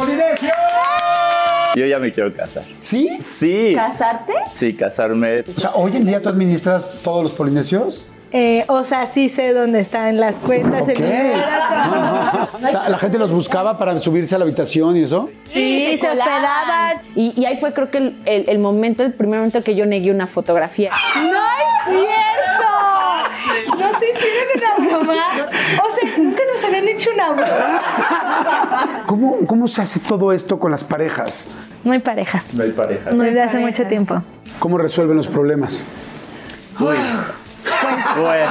¡Polinesio! Yo ya me quiero casar. ¿Sí? Sí. ¿Casarte? Sí, casarme. O sea, hoy en día tú administras todos los polinesios. Eh, o sea, sí sé dónde están las cuentas. Ok. La, la gente los buscaba para subirse a la habitación y eso. Sí, se se hospedaban. Y, y ahí fue creo que el, el- el momento, el primer momento que yo negué una fotografía. ¡No es cierto! ¿No se hicieron una broma? O sea, nunca nos habían hecho una broma. ¿Cómo, ¿Cómo se hace todo esto con las parejas? No hay parejas. No hay pareja. No desde hace mucho tiempo. ¿Cómo resuelven los problemas? Pues.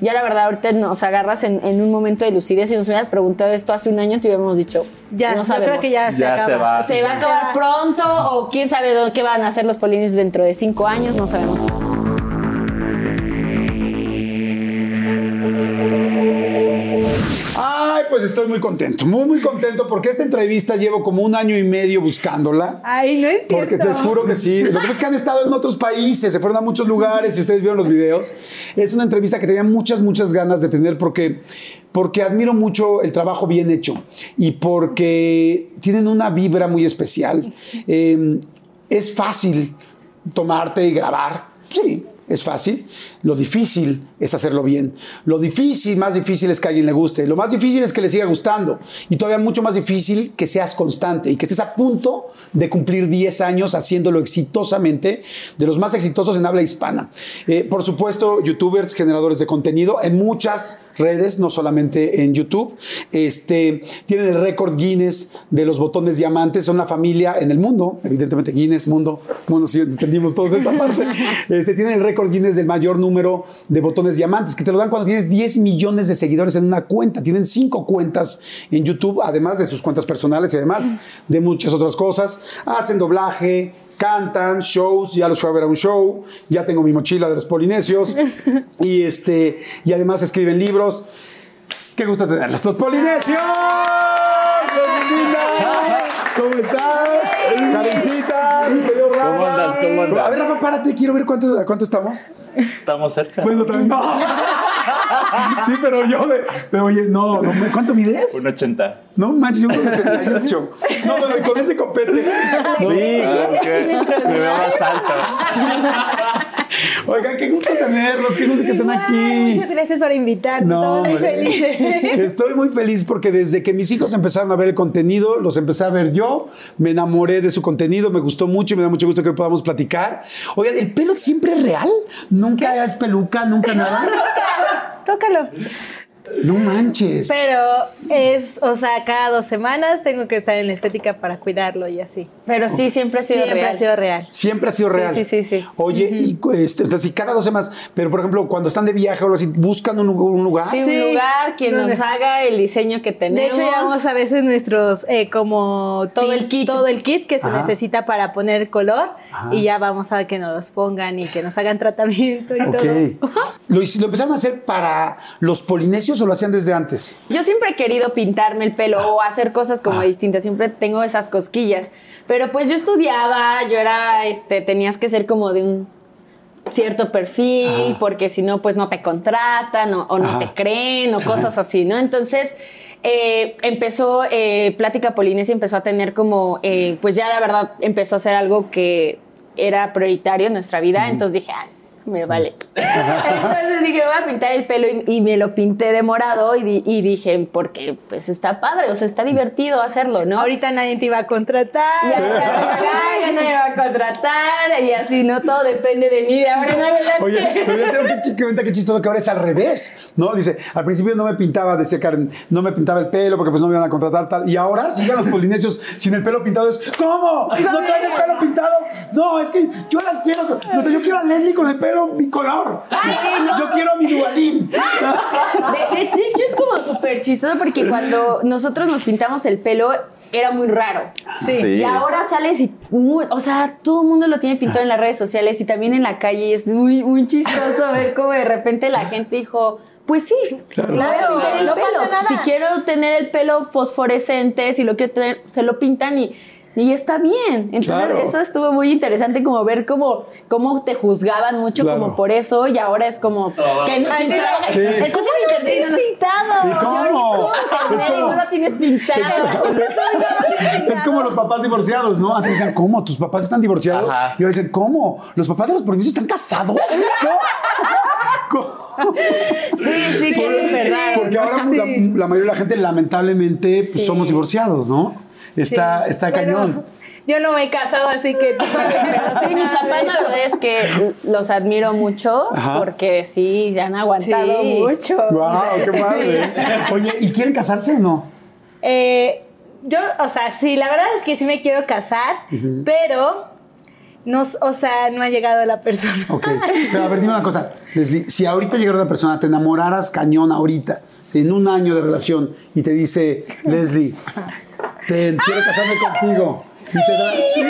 Ya la verdad, ahorita nos agarras en, en un momento de lucidez. Si nos hubieras preguntado esto hace un año, te hubiéramos dicho, Ya, no yo sabemos. creo que ya, se Ya acaba. se va. Se va a acabar pronto o quién sabe dónde- qué van a hacer los polines dentro de cinco años, no sabemos. Pues estoy muy contento, muy, muy contento porque esta entrevista llevo como un año y medio buscándola. Ay, no es cierto. Porque te juro que sí. Lo que pasa es que han estado en otros países, se fueron a muchos lugares y ustedes vieron los videos. Es una entrevista que tenía muchas, muchas ganas de tener porque, porque admiro mucho el trabajo bien hecho y porque tienen una vibra muy especial. Eh, es fácil tomarte y grabar. Sí, es fácil. Lo difícil es hacerlo bien. Lo difícil, más difícil es que a alguien le guste. Lo más difícil es que le siga gustando. Y todavía mucho más difícil que seas constante y que estés a punto de cumplir 10 años haciéndolo exitosamente, de los más exitosos en habla hispana. Eh, por supuesto, youtubers, generadores de contenido en muchas redes, no solamente en YouTube. Este, tienen el récord Guinness de los botones diamantes. Son la familia en el mundo, evidentemente Guinness, mundo, mundo, si entendimos todos esta parte. Este, tienen el récord Guinness del mayor número de botones diamantes, que te lo dan cuando tienes 10 millones de seguidores en una cuenta. Tienen cinco cuentas en YouTube, además de sus cuentas personales y además de muchas otras cosas. Hacen doblaje, cantan, shows, ya los fui a ver a un show, ya tengo mi mochila de los polinesios y este y además escriben libros. Qué gusto tenerlos. Los polinesios. ¿Cómo estás? Andas? A ver, Rafa, párate, quiero ver cuánto, a cuánto estamos. Estamos cerca. Bueno, también no. Sí, pero yo de, pero oye, no, no, ¿cuánto mides? Un 80. No manches, yo creo que 78. No, bueno, con ese copete. Sí, aunque me veo más alto. Oigan, qué gusto tenerlos, qué gusto que estén aquí. Muchas gracias por invitarme. No, hombre. felices. Estoy muy feliz porque desde que mis hijos empezaron a ver el contenido, los empecé a ver yo, me enamoré de su contenido, me gustó mucho y me da mucho gusto que podamos platicar. Oigan, ¿el pelo siempre es real? ¿Nunca es peluca? ¿Nunca nada? Tócalo. No manches. Pero es, o sea, cada dos semanas tengo que estar en la estética para cuidarlo y así. Pero sí, siempre ha sido Siempre real. ha sido real. Siempre ha sido real. sí, sí, sí. Oye, y este, entonces, y cada dos semanas, pero por ejemplo, cuando están de viaje o algo así, buscan un, lugar- un lugar. Sí, Sí. un lugar, quien ¿Dónde? nos haga el diseño que De tenemos. hecho, llevamos a veces nuestros, eh, como Todo el kit. Todo el kit que se Ajá. necesita para poner color Ajá. y ya vamos a que nos los pongan y que nos hagan tratamiento y todo. ¿Lo, ¿Lo empezaron a hacer para los polinesios o lo hacían desde antes? Yo siempre he querido pintarme el pelo o hacer cosas como Ah. distintas, siempre tengo esas cosquillas. Pero pues yo estudiaba, yo era, este, tenías que ser como de un cierto perfil, Ah. porque si no, pues no te contratan o, o no te creen o cosas así, ¿no? Entonces, eh, empezó, eh, Plática Polinesia empezó a tener como, eh, pues ya la verdad empezó a ser algo que era prioritario en nuestra vida, entonces dije, "Ah, me vale. Entonces dije, voy a pintar el pelo y, y me lo pinté de morado y, di- y dije, porque pues está padre, o sea, está divertido hacerlo, ¿no? Ahorita nadie te iba a contratar. Ya, ya, no me va a contratar y así, no todo depende de mí de ahora en adelante. Oye, pero ya tengo que que chistoso que ahora es al revés, ¿no? Dice, al principio no me pintaba, decía Karen, no me pintaba el pelo porque pues no me iban a contratar tal. Y ahora sigan los polinesios sin el pelo pintado. Es, ¿cómo? ¿No traen el pelo pintado? No, es que yo las quiero. o sea, yo quiero a Leslie con el pelo bicolor. Yo quiero a mi dualín. De, de- de hecho, es como súper chistoso porque cuando nosotros nos pintamos el pelo era muy raro. Sí. Y ahora sales y, muy- o sea, todo el mundo lo tiene pintado en las redes sociales y también en la calle. y Es muy, muy chistoso ver cómo de repente la gente dijo. Pues sí, Claro. voy a pintar el no pelo. pasa nada. Si quiero tener el pelo fosforescente, si lo quiero tener, se lo pintan y, y está bien. Entonces, Claro. eso estuvo muy interesante como ver cómo, cómo te juzgaban mucho Claro. como por eso y ahora es como que no, sí. Sí. Estás en internet y no nos- pintado? ¿Y cómo? Es Es como- no lo tienes pintado. Es como los papás divorciados, ¿no? Antes decían, ¿cómo? ¿Tus papás están divorciados? Ajá. Y ahora dicen, ¿cómo? ¿Los papás de los polinesios están casados? ¿No? ¿Cómo? Sí, sí, que es raro. Porque ahora la, la mayoría de la gente, lamentablemente, pues Sí. somos divorciados, ¿no? Está, está cañón. Yo no me he casado, así que. Pero sí, mis papás la verdad es que los admiro mucho Ajá. porque sí, se han aguantado Sí. mucho. ¡Wow! ¡Qué padre! Oye, ¿y quieren casarse o no? Eh, yo, o sea, sí, la verdad es que sí me quiero casar, pero no, o sea, no ha llegado la persona. Ok. Pero a ver, dime una cosa. Leslie, si ahorita llegara una persona, te enamoraras cañón ahorita, si en un año de relación, y te dice, Leslie, te, quiero casarme contigo. Y te da, ¿sí?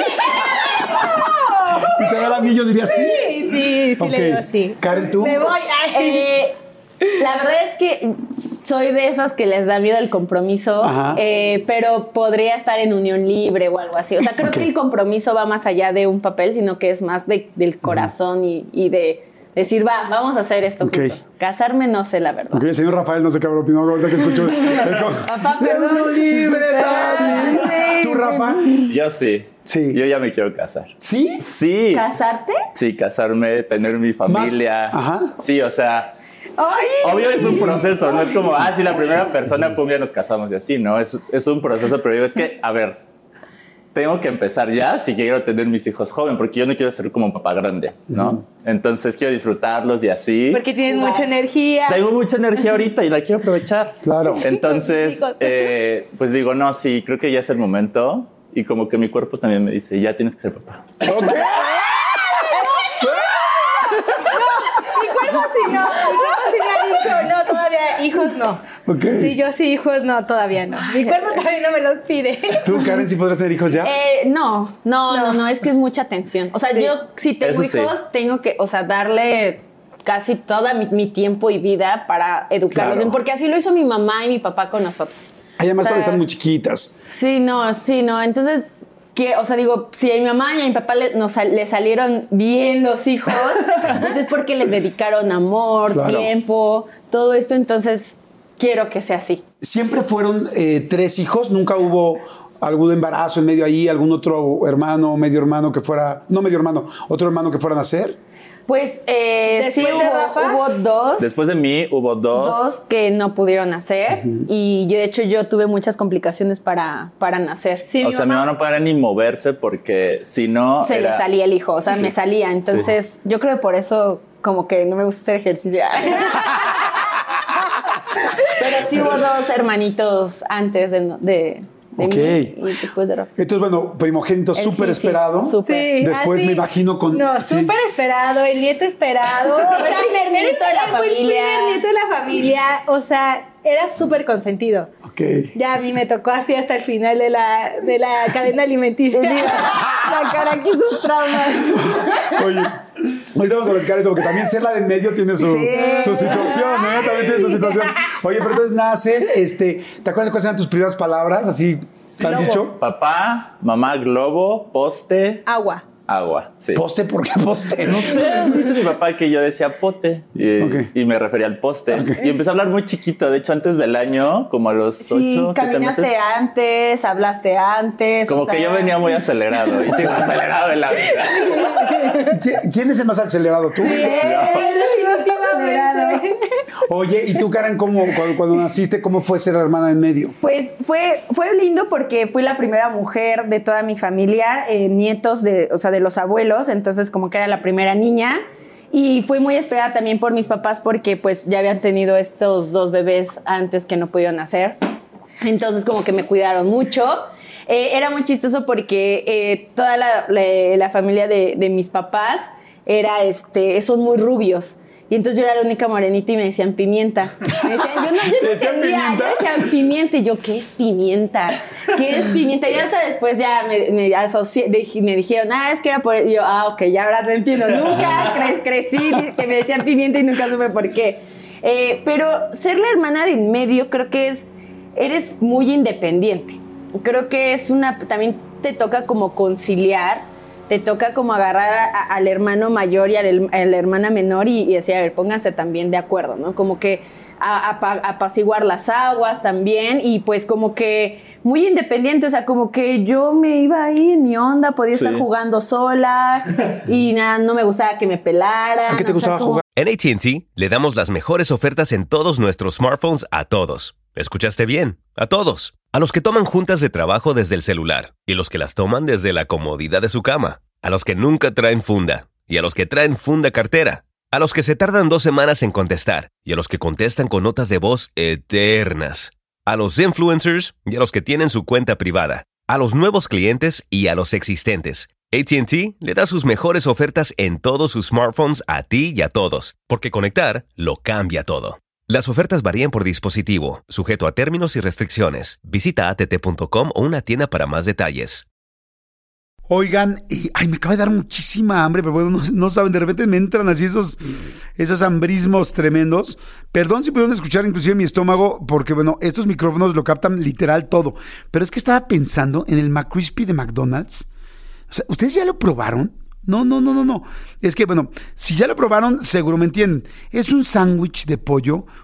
Y te da el anillo, dirías sí. Sí, sí, sí Ok. le digo sí. Karen, ¿tú? Me voy. Eh, la verdad es que soy de esas que les da miedo el compromiso, eh, pero podría estar en unión libre o algo así. O sea, creo Ok. que el compromiso va más allá de un papel, sino que es más de- del corazón y, y de decir, va, vamos a hacer esto Ok. juntos. Casarme no sé, la verdad. Ok, el señor Rafael no sé qué habrá opinado ahorita que escuchó. Papá, perdón. ¡Unión libre, Tati! Sí, ¿Tú, Rafa? Yo sí. Sí. Yo ya me quiero casar. ¿Sí? Sí. ¿Casarte? Sí, casarme, tener mi familia. Ajá. Sí, o sea. Obvio es un proceso, no es como, ah, si la primera persona, pum, ya nos casamos y así, ¿no? Es, es un proceso, pero yo es que, a ver, tengo que empezar ya si quiero tener mis hijos joven, porque yo no quiero ser como un papá grande, ¿no? Entonces quiero disfrutarlos y así. Porque tienes mucha energía. Tengo mucha energía ahorita y la quiero aprovechar. Claro. Entonces, eh, pues digo, no, sí, creo que ya es el momento. Y como que mi cuerpo también me dice, ya tienes que ser papá. Ok. Mi cuerpo sí no. Mi cuerpo no, todavía hijos no. Ok. Sí, yo sí, hijos no, todavía no. Mi cuerpo todavía no me los pide. ¿Tú, Karen, sí podrás tener hijos ya? Eh, no, no, no, no, es que es mucha tensión. O sea, Sí. yo si tengo Eso sí. hijos, tengo que, o sea, darle casi toda mi, mi tiempo y vida para educarlos Claro. porque así lo hizo mi mamá y mi papá con nosotros. Además, o sea, todavía están muy chiquitas. Sí, no, sí, no. Entonces, que, o sea, digo, si a mi mamá y a mi papá le, nos le salieron bien los hijos, pues es porque les dedicaron amor, Claro. tiempo, todo esto. Entonces, quiero que sea así. ¿Siempre fueron eh, tres hijos? ¿Nunca hubo algún embarazo en medio ahí? ¿Algún otro hermano, medio hermano que fuera, no medio hermano, otro hermano que fuera a nacer? Pues eh, sí de hubo, Rafa. hubo dos. Después de mí hubo dos. dos que no pudieron nacer y yo, de hecho yo tuve muchas complicaciones para, para nacer. Sí, o mi sea, mi mamá- mamá no podía ni moverse porque si no. Se era- le salía el hijo, o sea, me salía. Entonces, yo creo que por eso como que no me gusta hacer ejercicio. Pero sí hubo dos hermanitos antes de, de, de Ok. mí y después de Rafa. Entonces, bueno, primogénito Eh, súper sí, sí, esperado. súper. Después así. me imagino con- No, sí. súper esperado, el nieto esperado. O sea, primer nieto de la el familia. primer nieto de la familia. O sea, era súper consentido. Ok. Ya a mí me tocó así hasta el final de la, de la cadena alimenticia. Sacar aquí sus traumas. Oye, ahorita vamos a platicar eso, porque también ser la del medio tiene su, su situación, ¿eh? También tiene su situación. Oye, pero entonces naces, este, ¿te acuerdas cuáles eran tus primeras palabras? Así, ¿te han Globo. dicho? Papá, mamá, globo, poste, Agua. Agua, sí. ¿Poste? ¿Por qué poste? No sé, dice mi papá que yo decía pote y, me refería al poste. Y empecé a hablar muy chiquito, de hecho antes del año, como a los Sí, 8, 7 caminaste meses. antes, hablaste antes. Como o que sea, yo venía muy acelerado y sigo acelerado en la vida. ¿Qui- ¿Quién es el más acelerado? ¿Tú? Definitivamente. Oye, ¿y tú, Karen, cómo, cuando, cuando naciste, cómo fue ser hermana en medio? Pues fue, fue lindo porque fui la primera mujer de toda mi familia, eh, nietos de, o sea, de los abuelos, entonces como que era la primera niña. Y fui muy esperada también por mis papás porque pues ya habían tenido estos dos bebés antes que no pudieron nacer. Entonces como que me cuidaron mucho. Eh, era muy chistoso porque eh, toda la, la- familia de, de mis papás era, este, son muy rubios. Y entonces yo era la única morenita y me decían pimienta. Me decían, yo no, yo ¿Te no decían entendía, pimienta? yo decía pimienta. Y yo, ¿qué es pimienta? ¿Qué es pimienta? Y hasta después ya me, me asocié, me dijeron, ah, es que era por... y yo, ah, ok, ya ahora lo entiendo. Nunca cre- crecí que me decían pimienta y nunca supe por qué. Eh, pero ser la hermana de en medio creo que es... Eres muy independiente. Creo que es una... También te toca como conciliar te toca como agarrar a- a- al hermano mayor y al- a la hermana menor y, y decir, a ver, pónganse también de acuerdo, ¿no? Como que apaciguar las aguas también y pues como que muy independiente, o sea, como que yo me iba ahí en mi onda, podía estar jugando sola y nada, no me gustaba que me pelaran. ¿A qué te sea, gustaba jugar? En ATT le damos las mejores ofertas en todos nuestros smartphones a todos. ¿Escuchaste bien? A todos. A los que toman juntas de trabajo desde el celular y los que las toman desde la comodidad de su cama. A los que nunca traen funda y a los que traen funda cartera. A los que se tardan dos semanas en contestar y a los que contestan con notas de voz eternas. A los influencers y a los que tienen su cuenta privada. A los nuevos clientes y a los existentes. ATT le da sus mejores ofertas en todos sus smartphones a ti y a todos, porque conectar lo cambia todo. Las ofertas varían por dispositivo, sujeto a términos y restricciones. Visita att.com o una tienda para más detalles. Oigan, ay, me acaba de dar muchísima hambre, pero bueno, no, no saben, de repente me entran así esos, esos hambrismos tremendos. Perdón si pudieron escuchar inclusive mi estómago, porque bueno, estos micrófonos lo captan literal todo. Pero es que estaba pensando en el McCrispy de McDonald's. O sea, ¿ustedes ya lo probaron? No, no, no, no, no. Es que, bueno, si ya lo probaron, seguro me entienden. Es un sándwich de pollo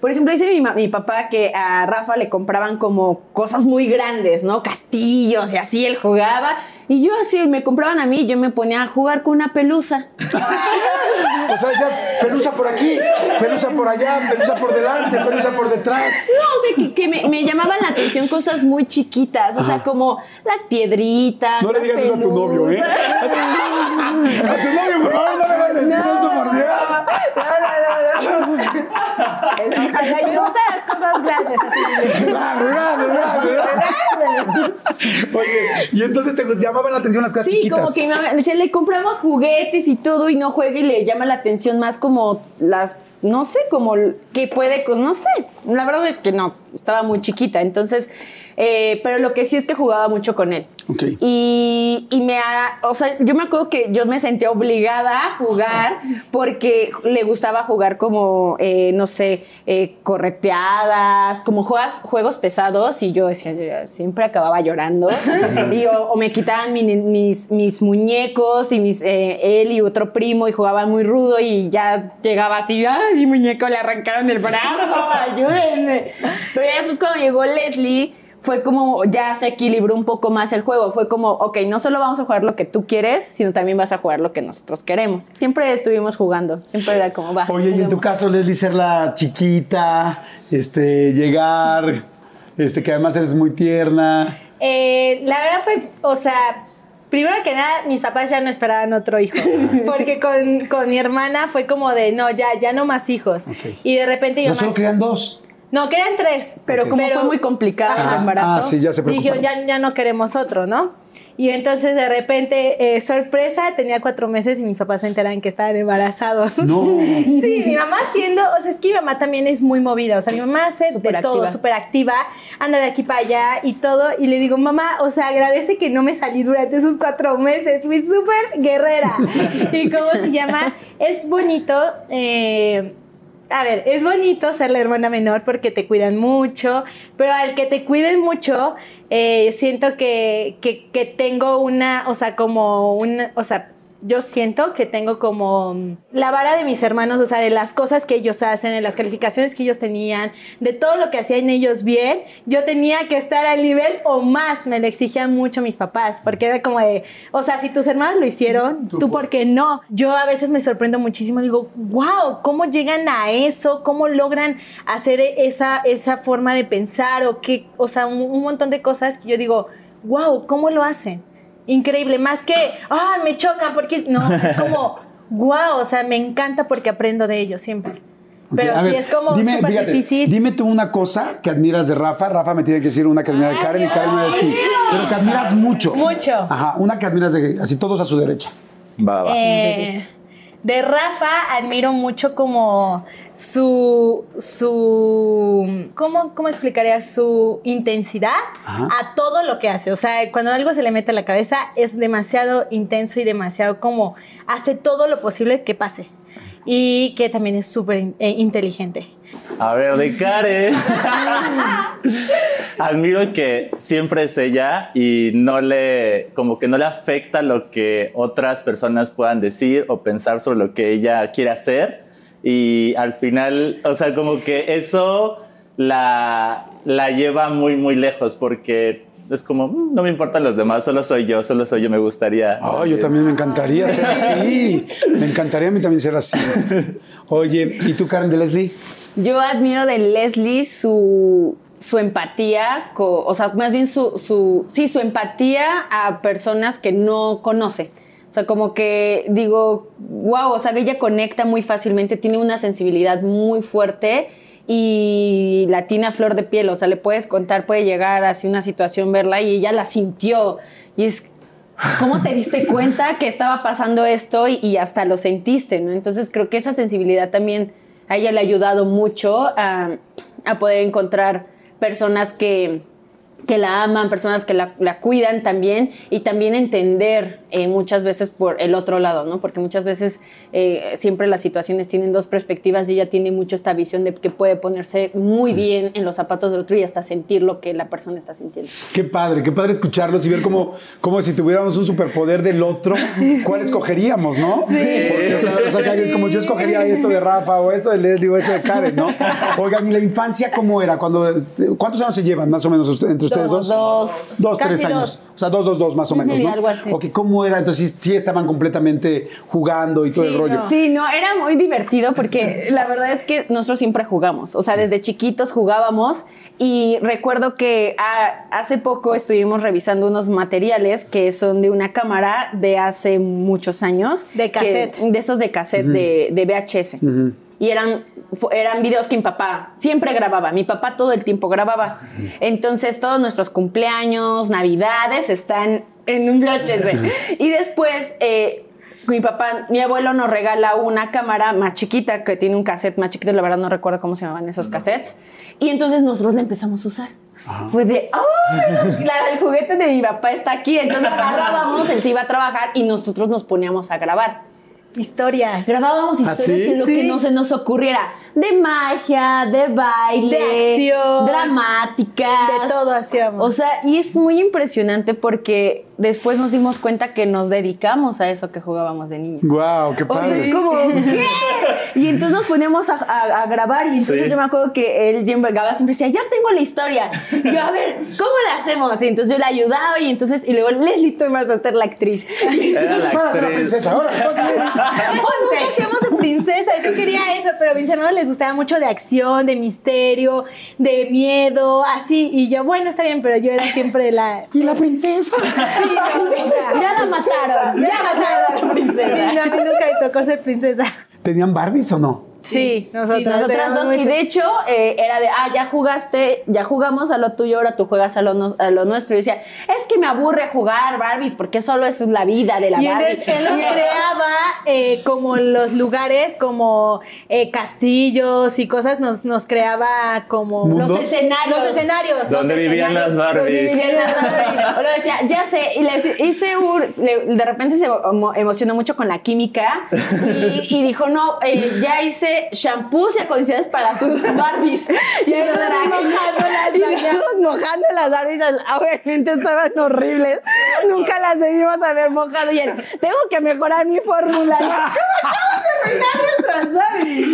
Por ejemplo, dice mi, papá que a Rafa le compraban como cosas muy grandes, ¿no? Castillos y así él jugaba. Y yo así me compraban a mí, yo me ponía a jugar con una pelusa. O sea, decías, pelusa por aquí, pelusa por allá, pelusa por delante, pelusa por detrás. No, o sea, que, que me, me llamaban la atención cosas muy chiquitas, o sea, como las piedritas. No le digas eso a tu novio, ¿eh? A tu novio, por favor, no le vas a decir eso, por Dios. No, no, no, no. Ojalá yo gusta las cosas grandes. Oye, y entonces te llamaban la atención las cosas Sí, chiquitas. como que decía, le compramos juguetes y todo y no juega y le llama la atención más como las, no sé, como que puede, con- no sé, la verdad es que no, estaba muy chiquita, entonces, eh, pero lo que sí es que jugaba mucho con él. Ok. Y, y me ha, o sea, yo me acuerdo que yo me sentía obligada a jugar porque le gustaba jugar como, eh, no sé, eh, correteadas, como juegas, juegos pesados y yo decía, siempre acababa llorando. y, o, o me quitaban mi- mis, mis muñecos y mis, él y otro primo y jugaban muy rudo y ya llegaba así, ay, mi muñeco le arrancaron el brazo, ayúdenme. Pero ya después cuando llegó Leslie fue como ya se equilibró un poco más el juego. Fue como, ok, no solo vamos a jugar lo que tú quieres, sino también vas a jugar lo que nosotros queremos. Siempre estuvimos jugando. Siempre era como, va. Oye, y en tu caso, Leslie, ser la chiquita, este, llegar, este, que además eres muy tierna. Eh, la verdad fue, o sea, primero que nada, mis papás ya no esperaban otro hijo. Porque con, con mi hermana fue como de, no, ya, ya no más hijos. Ok. Y de repente mi No solo querían dos. No, que eran tres. Pero como Pero- fue muy complicado Ajá. el embarazo. Ah, sí, ya se Dijeron, ya, ya no queremos otro, ¿no? Y entonces de repente, eh, sorpresa, tenía cuatro meses y mis papás se enteran que estaban embarazados. No. Sí, mi mamá siendo, o sea, es que mi mamá también es muy movida, o sea, mi mamá hace de todo, súper activa, anda de aquí para allá y todo, y le digo, mamá, o sea, agradece que no me salí durante esos cuatro meses, fui súper guerrera. ¿Y cómo se llama? Es bonito, eh, a ver, es bonito ser la hermana menor porque te cuidan mucho, pero al que te cuiden mucho, eh, siento que, que, tengo una, o sea, como una, o sea, yo siento que tengo como mm, la vara de mis hermanos, o sea, de las cosas que ellos hacen, de las calificaciones que ellos tenían, de todo lo que hacían ellos bien, yo tenía que estar al nivel o más, me lo exigían mucho mis papás, porque era como de, o sea, si tus hermanos lo hicieron, tú por qué no. Yo a veces me sorprendo muchísimo, digo, wow, ¿cómo llegan a eso? ¿Cómo logran hacer esa, esa forma de pensar? O, qué, o sea, un, un montón de cosas que yo digo, wow, ¿cómo lo hacen? Increíble, más que, ah, me chocan porque no, es como, wow, o sea, me encanta porque aprendo de ellos siempre. Pero sí ver, es como dime, súper fíjate, difícil. Dime tú una cosa que admiras de Rafa. Rafa me tiene que decir una que admira de Karen y Karen una de ti. Pero que admiras mucho. Mucho. Ajá, una que admiras de así todos a su derecha. Va, va. Eh, de Rafa admiro mucho como su, su, ¿cómo, cómo explicaría? Su intensidad Ajá. a todo lo que hace. O sea, cuando algo se le mete a la cabeza es demasiado intenso y demasiado como hace todo lo posible que pase. Y que también es súper eh, inteligente. A ver, de Karen. Admiro que siempre es ella y no le, como que no le afecta lo que otras personas puedan decir o pensar sobre lo que ella quiere hacer. Y al final, o sea, como que eso la, la lleva muy, muy lejos porque es como, "Mm, no me importan los demás, solo soy yo, solo soy yo, me gustaría. Oh, yo también me encantaría ser así. Me encantaría a mí también ser así. Oye, ¿y tú, Karen de Leslie? Yo admiro de Leslie su, su empatía, o sea, más bien su, su, sí, su empatía a personas que no conoce. O sea, como que digo, wow, o sea, que ella conecta muy fácilmente, tiene una sensibilidad muy fuerte y la tiene a flor de piel. O sea, le puedes contar, puede llegar así una situación, verla y ella la sintió. Y es, ¿Cómo te diste cuenta que estaba pasando esto y, y hasta lo sentiste? ¿no? Entonces creo que esa sensibilidad también a ella le ha ayudado mucho a, a poder encontrar personas que, que la aman, personas que la, la cuidan también y también entender eh, muchas veces por el otro lado, ¿no? Porque muchas veces eh, siempre las situaciones tienen dos perspectivas y ella tiene mucho esta visión de que puede ponerse muy bien en los zapatos del otro y hasta sentir lo que la persona está sintiendo. Qué padre, qué padre escucharlos y ver cómo, cómo si tuviéramos un superpoder del otro, ¿cuál escogeríamos, no? Porque, o sea, es como yo escogería esto de Rafa o esto de Leslie o esto de Karen, ¿no? Oigan, ¿y la infancia cómo era? Cuando, ¿Cuántos años se llevan más o menos entre ustedes dos? Dos. Dos, Casi tres años. dos. O sea, dos, dos, dos más o menos, Sí, ¿no? algo así. Ok, ¿cómo era? Entonces, sí, sí estaban completamente jugando y todo Sí, el rollo. no. Sí, no, era muy divertido porque la verdad es que nosotros siempre jugamos. O sea, desde chiquitos jugábamos y recuerdo que ah, hace poco estuvimos revisando unos materiales que son de una cámara de hace muchos años. De que- cassette. de estos de cassette de, de VHS. Y eran, eran videos que mi papá siempre grababa. Mi papá todo el tiempo grababa. Entonces, todos nuestros cumpleaños, navidades están en un VHS. y después, eh, mi papá, mi abuelo nos regala una cámara más chiquita que tiene un cassette más chiquito. La verdad, no recuerdo cómo se llamaban esos cassettes. Y entonces, nosotros la empezamos a usar. Fue de, ¡ay! La- el juguete de mi papá está aquí. Entonces, agarrábamos, él se iba a trabajar y nosotros nos poníamos a grabar. Historias. Grabábamos ¿Ah, historias sí? que lo que no se nos ocurriera. De magia, de baile, De acción. dramáticas. De todo hacíamos. O sea, y es muy impresionante porque después nos dimos cuenta que nos dedicamos a eso que jugábamos de niños. Guau, qué O sea, padre. es como, ¿qué? Y entonces nos poníamos a, a- a grabar y entonces Sí. yo me acuerdo que él, Jim Vergaba, siempre decía, ya tengo la historia. Y yo, a ver, ¿cómo la hacemos? Y entonces yo le ayudaba y entonces, y luego, Leslie, tú vas a ser la actriz. Era la Pásate la actriz. princesa, ahora. Hacíamos de princesa, yo quería eso, pero a mis hermanos les gustaba mucho de acción, de misterio, de miedo, así. Y yo, bueno, está bien, pero yo era siempre la. Y la princesa. ya la mataron, ya mataron a la princesa. Sí, no, a mí nunca me tocó ser princesa. ¿Tenían Barbies o no? Sí, nosotras, Sí, nosotras dos. muy- Y de hecho, eh, era de, ah, ya jugaste, ya jugamos a lo tuyo, ahora tú juegas a lo, no- a lo nuestro. Y decía, es que me aburre jugar Barbies, porque solo es la vida de la Y Barbie. entonces él nos creaba eh, como los lugares, como eh, castillos y cosas, nos, nos creaba como ¿Mundos? Los escenarios. Los escenarios. ¿Dónde Los vivían escenarios, las Barbies? donde vivían las Barbies. O lo decía, ya sé, y les hice un, le- de repente se emo- emocionó mucho con la química y, y dijo, no, eh, ya hice shampoos y acondiciones para sus Barbies. Y ahí mojando las y Barbies. nosotros mojando las Barbies, obviamente estaban horribles. Nunca las debimos haber mojado. Y él, tengo que mejorar mi fórmula. ¿Cómo acabas de nuestras Barbies?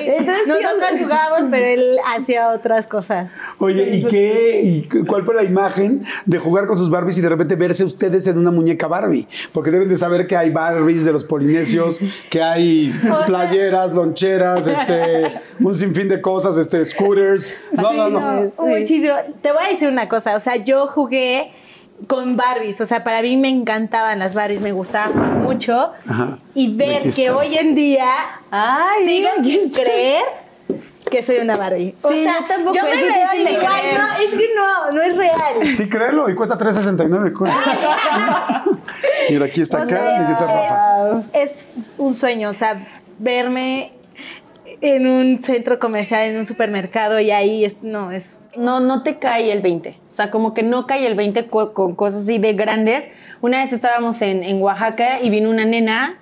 Entonces, sí, Nosotras jugábamos, pero él hacía otras cosas. Oye, ¿y qué? ¿Y cu- cuál fue la imagen de jugar con sus Barbies y de repente verse ustedes en una muñeca Barbie? Porque deben de saber que hay Barbies de los polinesios, que hay playeras, loncheras, este, un sinfín de cosas, este, scooters. No, no, no. Muchísimo. Te voy a decir una cosa, o sea, yo jugué con Barbies, o sea, para mí me encantaban las Barbies, me gustaban mucho. Ajá. Y ver que hoy en día Ay, sigo sin creer que soy una Barbie. O Sí, sea, yo tampoco, yo me es veo y difícil de digo, ay, creer". no, es que no, no es real. Sí, créelo, y cuesta 3.69. cu- Mira, aquí está O acá sea, y aquí está Rafa. es un sueño, o sea, verme en un centro comercial, en un supermercado y ahí es, no, es no, no te cae el 20. O sea, como que no cae el 20 co- con, cosas así de grandes. Una vez estábamos en, en Oaxaca y vino una nena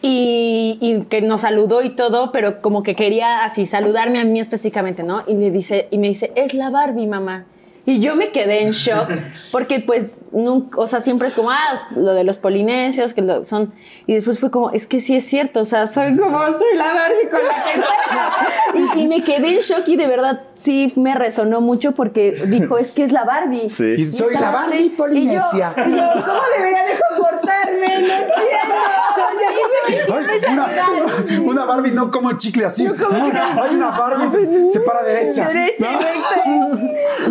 y, y que nos saludó y todo, pero como que quería así saludarme a mí específicamente, ¿no? Y me dice, y me dice, es la Barbie, mamá. Y yo me quedé en shock porque pues nunca, o sea, siempre es como, ah, lo de los polinesios, que lo son, y después fue como, es que sí es cierto, o sea, soy como, soy la Barbie con la que y, y me quedé en shock y de verdad sí me resonó mucho porque dijo, es que es la Barbie. Sí. Y soy la Barbie así, polinesia. Y yo, y yo, ¿cómo debería de comportarme? No entiendo. Ay, una, una Barbie no como chicle así. Hay una Barbie se, para derecha. ¿no?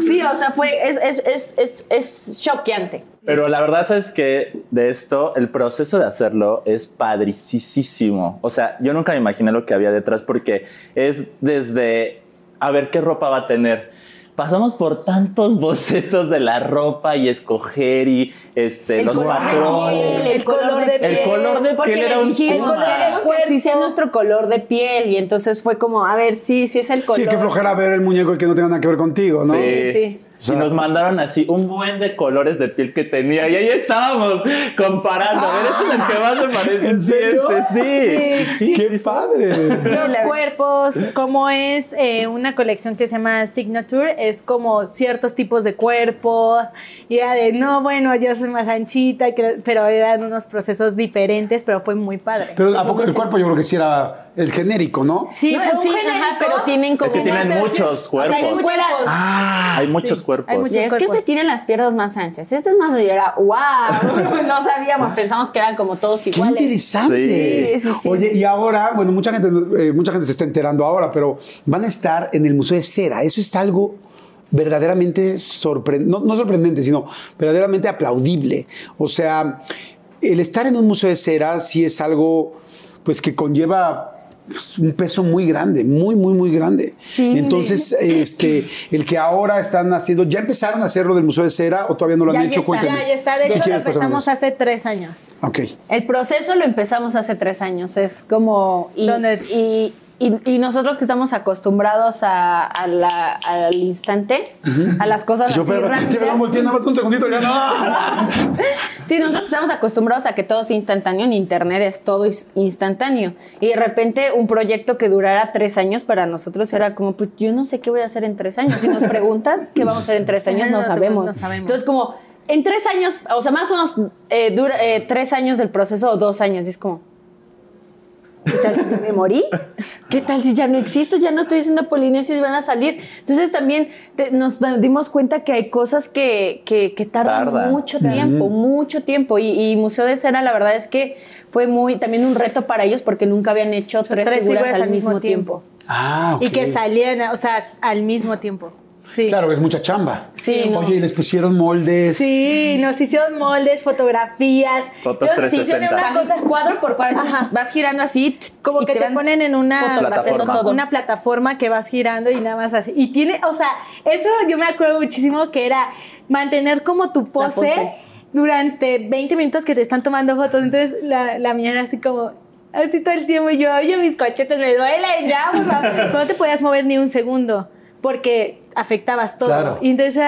Sí, o sea, fue, es, es, es, es, es choqueante. Pero la verdad es que de esto, el proceso de hacerlo es padricísimo. O sea, yo nunca me imaginé lo que había detrás porque es desde a ver qué ropa va a tener. Pasamos por tantos bocetos de la ropa y escoger y este, los color de patrones. piel, el color de piel. El color de Porque piel le era un dijimos, queremos que sí sea nuestro color de piel. Y entonces fue como, a ver, sí, sí es el color. Sí, qué flojera ver el muñeco y que no tenga nada que ver contigo, ¿no? Sí. sí. O sea- y nos mandaron así un buen de colores de piel que tenía. Y ahí estábamos comparando. A ver, este es el que más me parece. ¿En Sí, serio? este sí. ¡Qué padre! los cuerpos, como es eh, una colección que se llama Signature, es como ciertos tipos de cuerpo, y era de, no, bueno, yo soy más anchita, pero eran unos procesos diferentes, pero fue muy padre. Pero ¿a poco el cuerpo yo creo que sí era el genérico, ¿no? sí, No, fue un sí, genérico, ajá, pero tienen como Es que tienen muchos O sea, hay cuerpos. fuera- Hay muchos cuerpos. hay muchos Y es que este tiene las piernas más anchas. Este es más. Y era, wow. no sabíamos, pensamos que eran como todos ¡Qué iguales. interesante! Sí, sí, sí. Oye, y ahora, bueno, mucha gente, eh, mucha gente se está enterando ahora, pero van a estar en el Museo de Cera. Eso es algo verdaderamente sorprendente, no, no sorprendente, sino verdaderamente aplaudible. O sea, el estar en un museo de cera sí es algo pues que conlleva un peso muy grande, muy, muy, muy grande. Sí. Entonces, este, el que ahora están haciendo, ¿ya empezaron a hacerlo del Museo de Cera o todavía no lo han Ya, ya hecho? está. Ya, ya está, de hecho lo empezamos hace tres años. Ok. El proceso lo empezamos hace tres años. Es como. Y, ¿Dónde? y, y- y nosotros que estamos acostumbrados a, a la- al instante, a las cosas Yo, así pero, rápidas. me volteando nada más un segundito, ya no. Sí, nosotros estamos acostumbrados a que todo es instantáneo, en internet es todo instantáneo. Y de repente un proyecto que durara tres años para nosotros era como, pues yo no sé qué voy a hacer en tres años. Si nos preguntas qué vamos a hacer en tres años, no No, sabemos. no sabemos. Entonces como, en tres años, o sea, más o menos eh, dura eh, tres años del proceso o dos años, y es como... ¿Qué tal si me morí? ¿Qué tal si ya no existo? Ya no estoy haciendo polinesios y van a salir. Entonces también te- nos dimos cuenta que hay cosas que, que, que tardan Tarda. mucho tiempo, mucho tiempo. Y, y Museo de Cera, la verdad es que fue muy también un reto para ellos porque nunca habían hecho tres, Tres figuras, figuras al mismo tiempo. Ah, ok. Y que salían, o sea, al mismo tiempo. Sí. Claro, es mucha chamba. Sí, no. Oye, ¿y les pusieron moldes. Sí, nos hicieron moldes, fotografías. Fotos Yo- 360. Una cosa, cuadro por cuadro. Ajá. Vas girando así. como y que te, ponen en una Plataforma. todo. una plataforma que vas girando y nada más así. Y tiene, o sea, eso yo me acuerdo muchísimo que era mantener como tu pose, pose. durante 20 minutos que te están tomando fotos. Entonces la, la mía era así como, así todo el tiempo. Y yo, oye, mis cochetes me duelen ya, por favor". Pero no te podías mover ni un segundo porque afectabas todo. Claro. Y entonces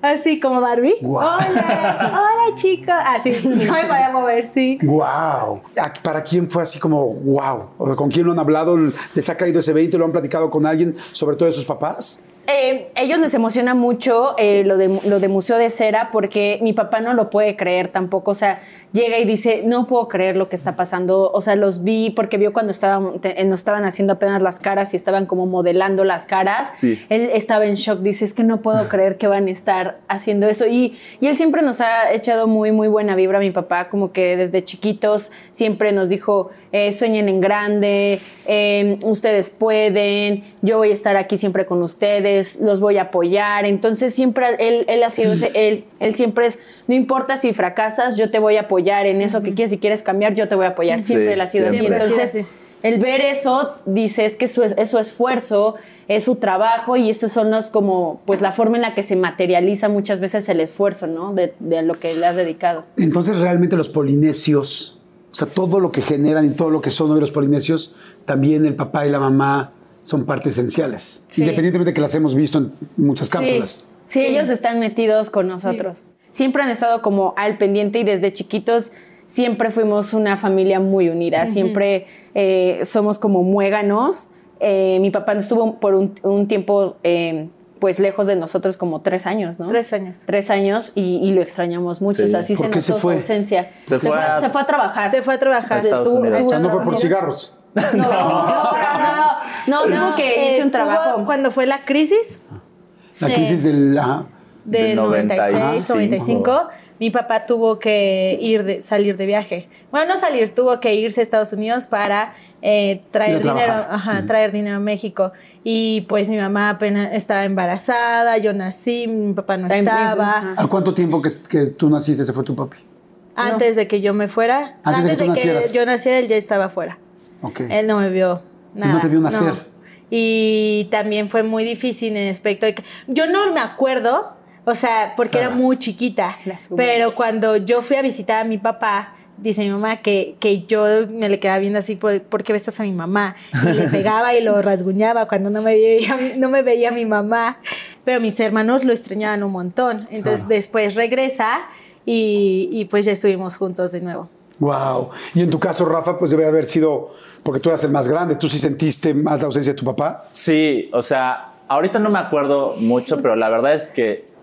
así como Barbie. Hola, hola chicos. Así, no me podía mover, sí. Wow. ¿Para quién fue así como wow? ¿Con quién lo han hablado? ¿Les ha caído ese 20? ¿Lo han platicado con alguien, sobre todo de sus papás? Eh, ellos les emociona mucho eh, lo, de, lo de Museo de Cera porque mi papá no lo puede creer tampoco. O sea, llega y dice, no puedo creer lo que está pasando. O sea, los vi porque vio cuando estaban, te- nos estaban haciendo apenas las caras y estaban como modelando las caras. Sí. Él estaba en shock. Dice, es que no puedo creer que van a estar haciendo eso. Y, y él siempre nos ha echado muy, muy buena vibra, mi papá. Como que desde chiquitos siempre nos dijo, eh, sueñen en grande, eh, ustedes pueden, yo voy a estar aquí siempre con ustedes, los voy a apoyar. Entonces siempre él, él ha sido ese, él, él siempre es, no importa si fracasas, yo te voy a apoyar en eso que quieres, si quieres cambiar, yo te voy a apoyar. Siempre Sí, él ha sido así. Entonces, Sí, sí. el ver eso, dice, es que su, es su esfuerzo, es su trabajo y eso son los como, pues la forma en la que se materializa muchas veces el esfuerzo, ¿no? De, de lo que le has dedicado. Entonces, realmente los polinesios, o sea, todo lo que generan y todo lo que son hoy los polinesios, también el papá y la mamá son parte esenciales. Independientemente de que las hemos visto en muchas cápsulas. Sí, ellos están metidos con nosotros. Siempre han estado como al pendiente y desde chiquitos siempre fuimos una familia muy unida. Siempre eh, somos como muéganos. Eh, mi papá estuvo por un, un tiempo eh, pues lejos de nosotros como tres años, ¿no? Tres años. Tres años y, y lo extrañamos mucho. Sí. O sea, sí ¿Por se qué se notó fue? su ausencia. Se fue a- se fue a trabajar. Se fue a trabajar. A Estados Unidos. O sea, no fue por cigarros. No, no, no, no, tuvo que irse Eh, un trabajo. tuvo- cuando fue la crisis La crisis del... ajá. de Del 96, 95. 95, mi papá tuvo que ir de, salir de viaje. Bueno, no salir, tuvo que irse a Estados Unidos para eh, traer a dinero, ajá, traer dinero a México. Y pues mi mamá apenas estaba embarazada, yo nací, mi papá no estaba. ¿Al cuánto tiempo que, que tú naciste se fue tu papi? Antes de que yo me fuera, Antes de que tú nacieras. yo naciera, él ya estaba fuera. Ok. Él no me vio nada. no te vio nacer. Y también fue muy difícil en el aspecto de que yo no me acuerdo, o sea, porque era muy chiquita, pero cuando yo fui a visitar a mi papá, dice mi mamá que, que yo me le quedaba viendo así, ¿por, ¿por qué besas a mi mamá? Y le pegaba y lo rasguñaba cuando no me veía, no me veía mi mamá. Pero mis hermanos lo extrañaban un montón. Entonces Claro. después regresa y, y pues ya estuvimos juntos de nuevo. Wow. Y en tu caso, Rafa, pues debe haber sido, porque tú eras el más grande, ¿tú sí sentiste más la ausencia de tu papá? Sí, o sea, ahorita no me acuerdo mucho, pero la verdad es que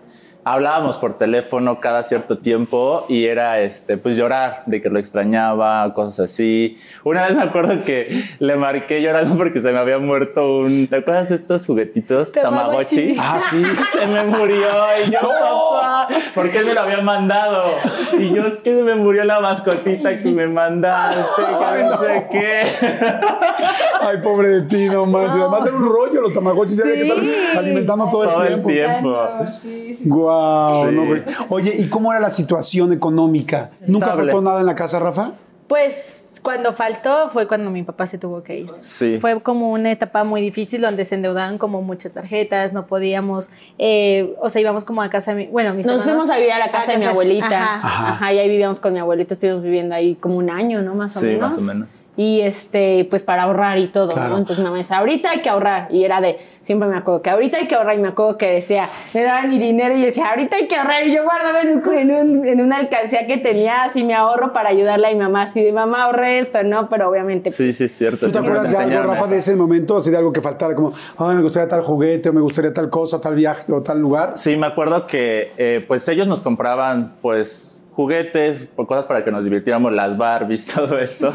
hablábamos por teléfono cada cierto tiempo y era este pues llorar de que lo extrañaba, cosas así. Una vez me acuerdo que le marqué llorando porque se me había muerto un ¿te acuerdas de estos juguetitos Tamagotchi. Ah, sí. se me murió y yo, papá, porque él me lo había mandado. Y yo, es que se me murió la mascotita que me mandaste, que no sé qué. Ay, pobre de ti, no manches. Además era un rollo los tamagotchis, era que estar alimentando todo, Todo el el tiempo. tiempo. Guau, Sí. No, güey. Oye, ¿y cómo era la situación económica? ¿Nunca Estable. faltó nada en la casa, Rafa? Pues cuando faltó fue cuando mi papá se tuvo que ir. Sí. Fue como una etapa muy difícil donde se endeudaban como muchas tarjetas, no podíamos, eh, o sea, íbamos como a casa de mi, bueno, mis Nos hermanos- fuimos a vivir a la casa de mi abuelita. Ajá. Ajá. Ajá. y ahí vivíamos con mi abuelita, estuvimos viviendo ahí como un año, ¿no? Más o Sí, menos. más o menos. Y este, pues para ahorrar y todo, Claro. ¿no? Entonces mi mamá decía, ahorita hay que ahorrar. Y era de, siempre me acuerdo que ahorita hay que ahorrar. Y me acuerdo que decía, me daban mi dinero y yo decía, ahorita hay que ahorrar. Y yo guardaba en, un- en, un- en una alcancía que tenía así mi ahorro para ayudarle a mi mamá. Así de, mamá, ahorré esto, ¿no? Pero obviamente Sí, sí, es cierto. ¿Tú te acuerdas de algo, Rafa, eso. de ese momento? Así de algo que faltara, como, ay, me gustaría tal juguete, o me gustaría tal cosa, tal viaje o tal lugar. Sí, me acuerdo que eh, pues ellos nos compraban pues juguetes, cosas para que nos divirtiéramos, las Barbies, todo esto.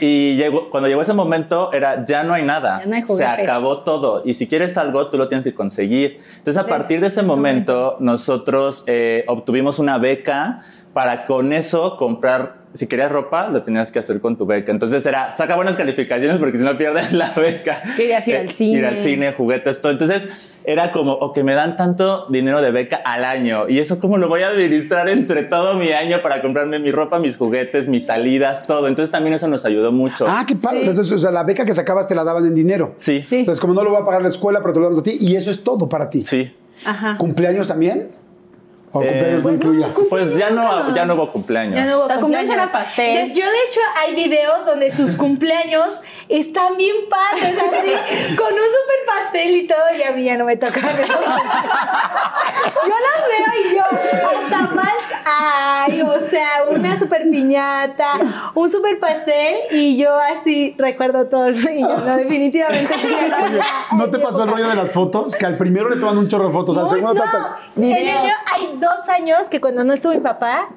Y llegó, cuando llegó ese momento era, ya no hay nada, Ya no hay se acabó todo. Y si quieres algo, tú lo tienes que conseguir. Entonces a partir de ese momento nosotros eh, obtuvimos una beca para con eso comprar si querías ropa, lo tenías que hacer con tu beca. Entonces era, saca buenas calificaciones porque si no pierdes la beca. Querías ir al cine. Ir al cine, juguetes, todo. Entonces era como, o que me dan tanto dinero de beca al año. Y eso cómo lo voy a administrar entre todo mi año para comprarme mi ropa, mis juguetes, mis salidas, todo. Entonces también eso nos ayudó mucho. Ah, qué padre. Entonces, o sea, la beca que sacabas te la daban en dinero. Sí. Sí. Entonces, como no lo voy a pagar la escuela, pero te lo damos a ti, y eso es todo para ti. Sí. Ajá. ¿Cumpleaños también? ¿O Eh, cumpleaños no pues incluía? Pues ya no, ya no hubo cumpleaños. Ya no hubo O sea, cumpleaños era pastel. Yo, de hecho, hay videos donde sus cumpleaños están bien padres, así, con un super pastel y todo, y a mí ya no me toca. Yo los veo y yo, hasta más hay, o sea, una super piñata, un super pastel, y yo así recuerdo todos, y yo, no, definitivamente la ¿No te pasó el rollo de las fotos? Que al primero le toman un chorro de fotos, al segundo no. En Videos. ello hay dos años que cuando no estuvo mi papá,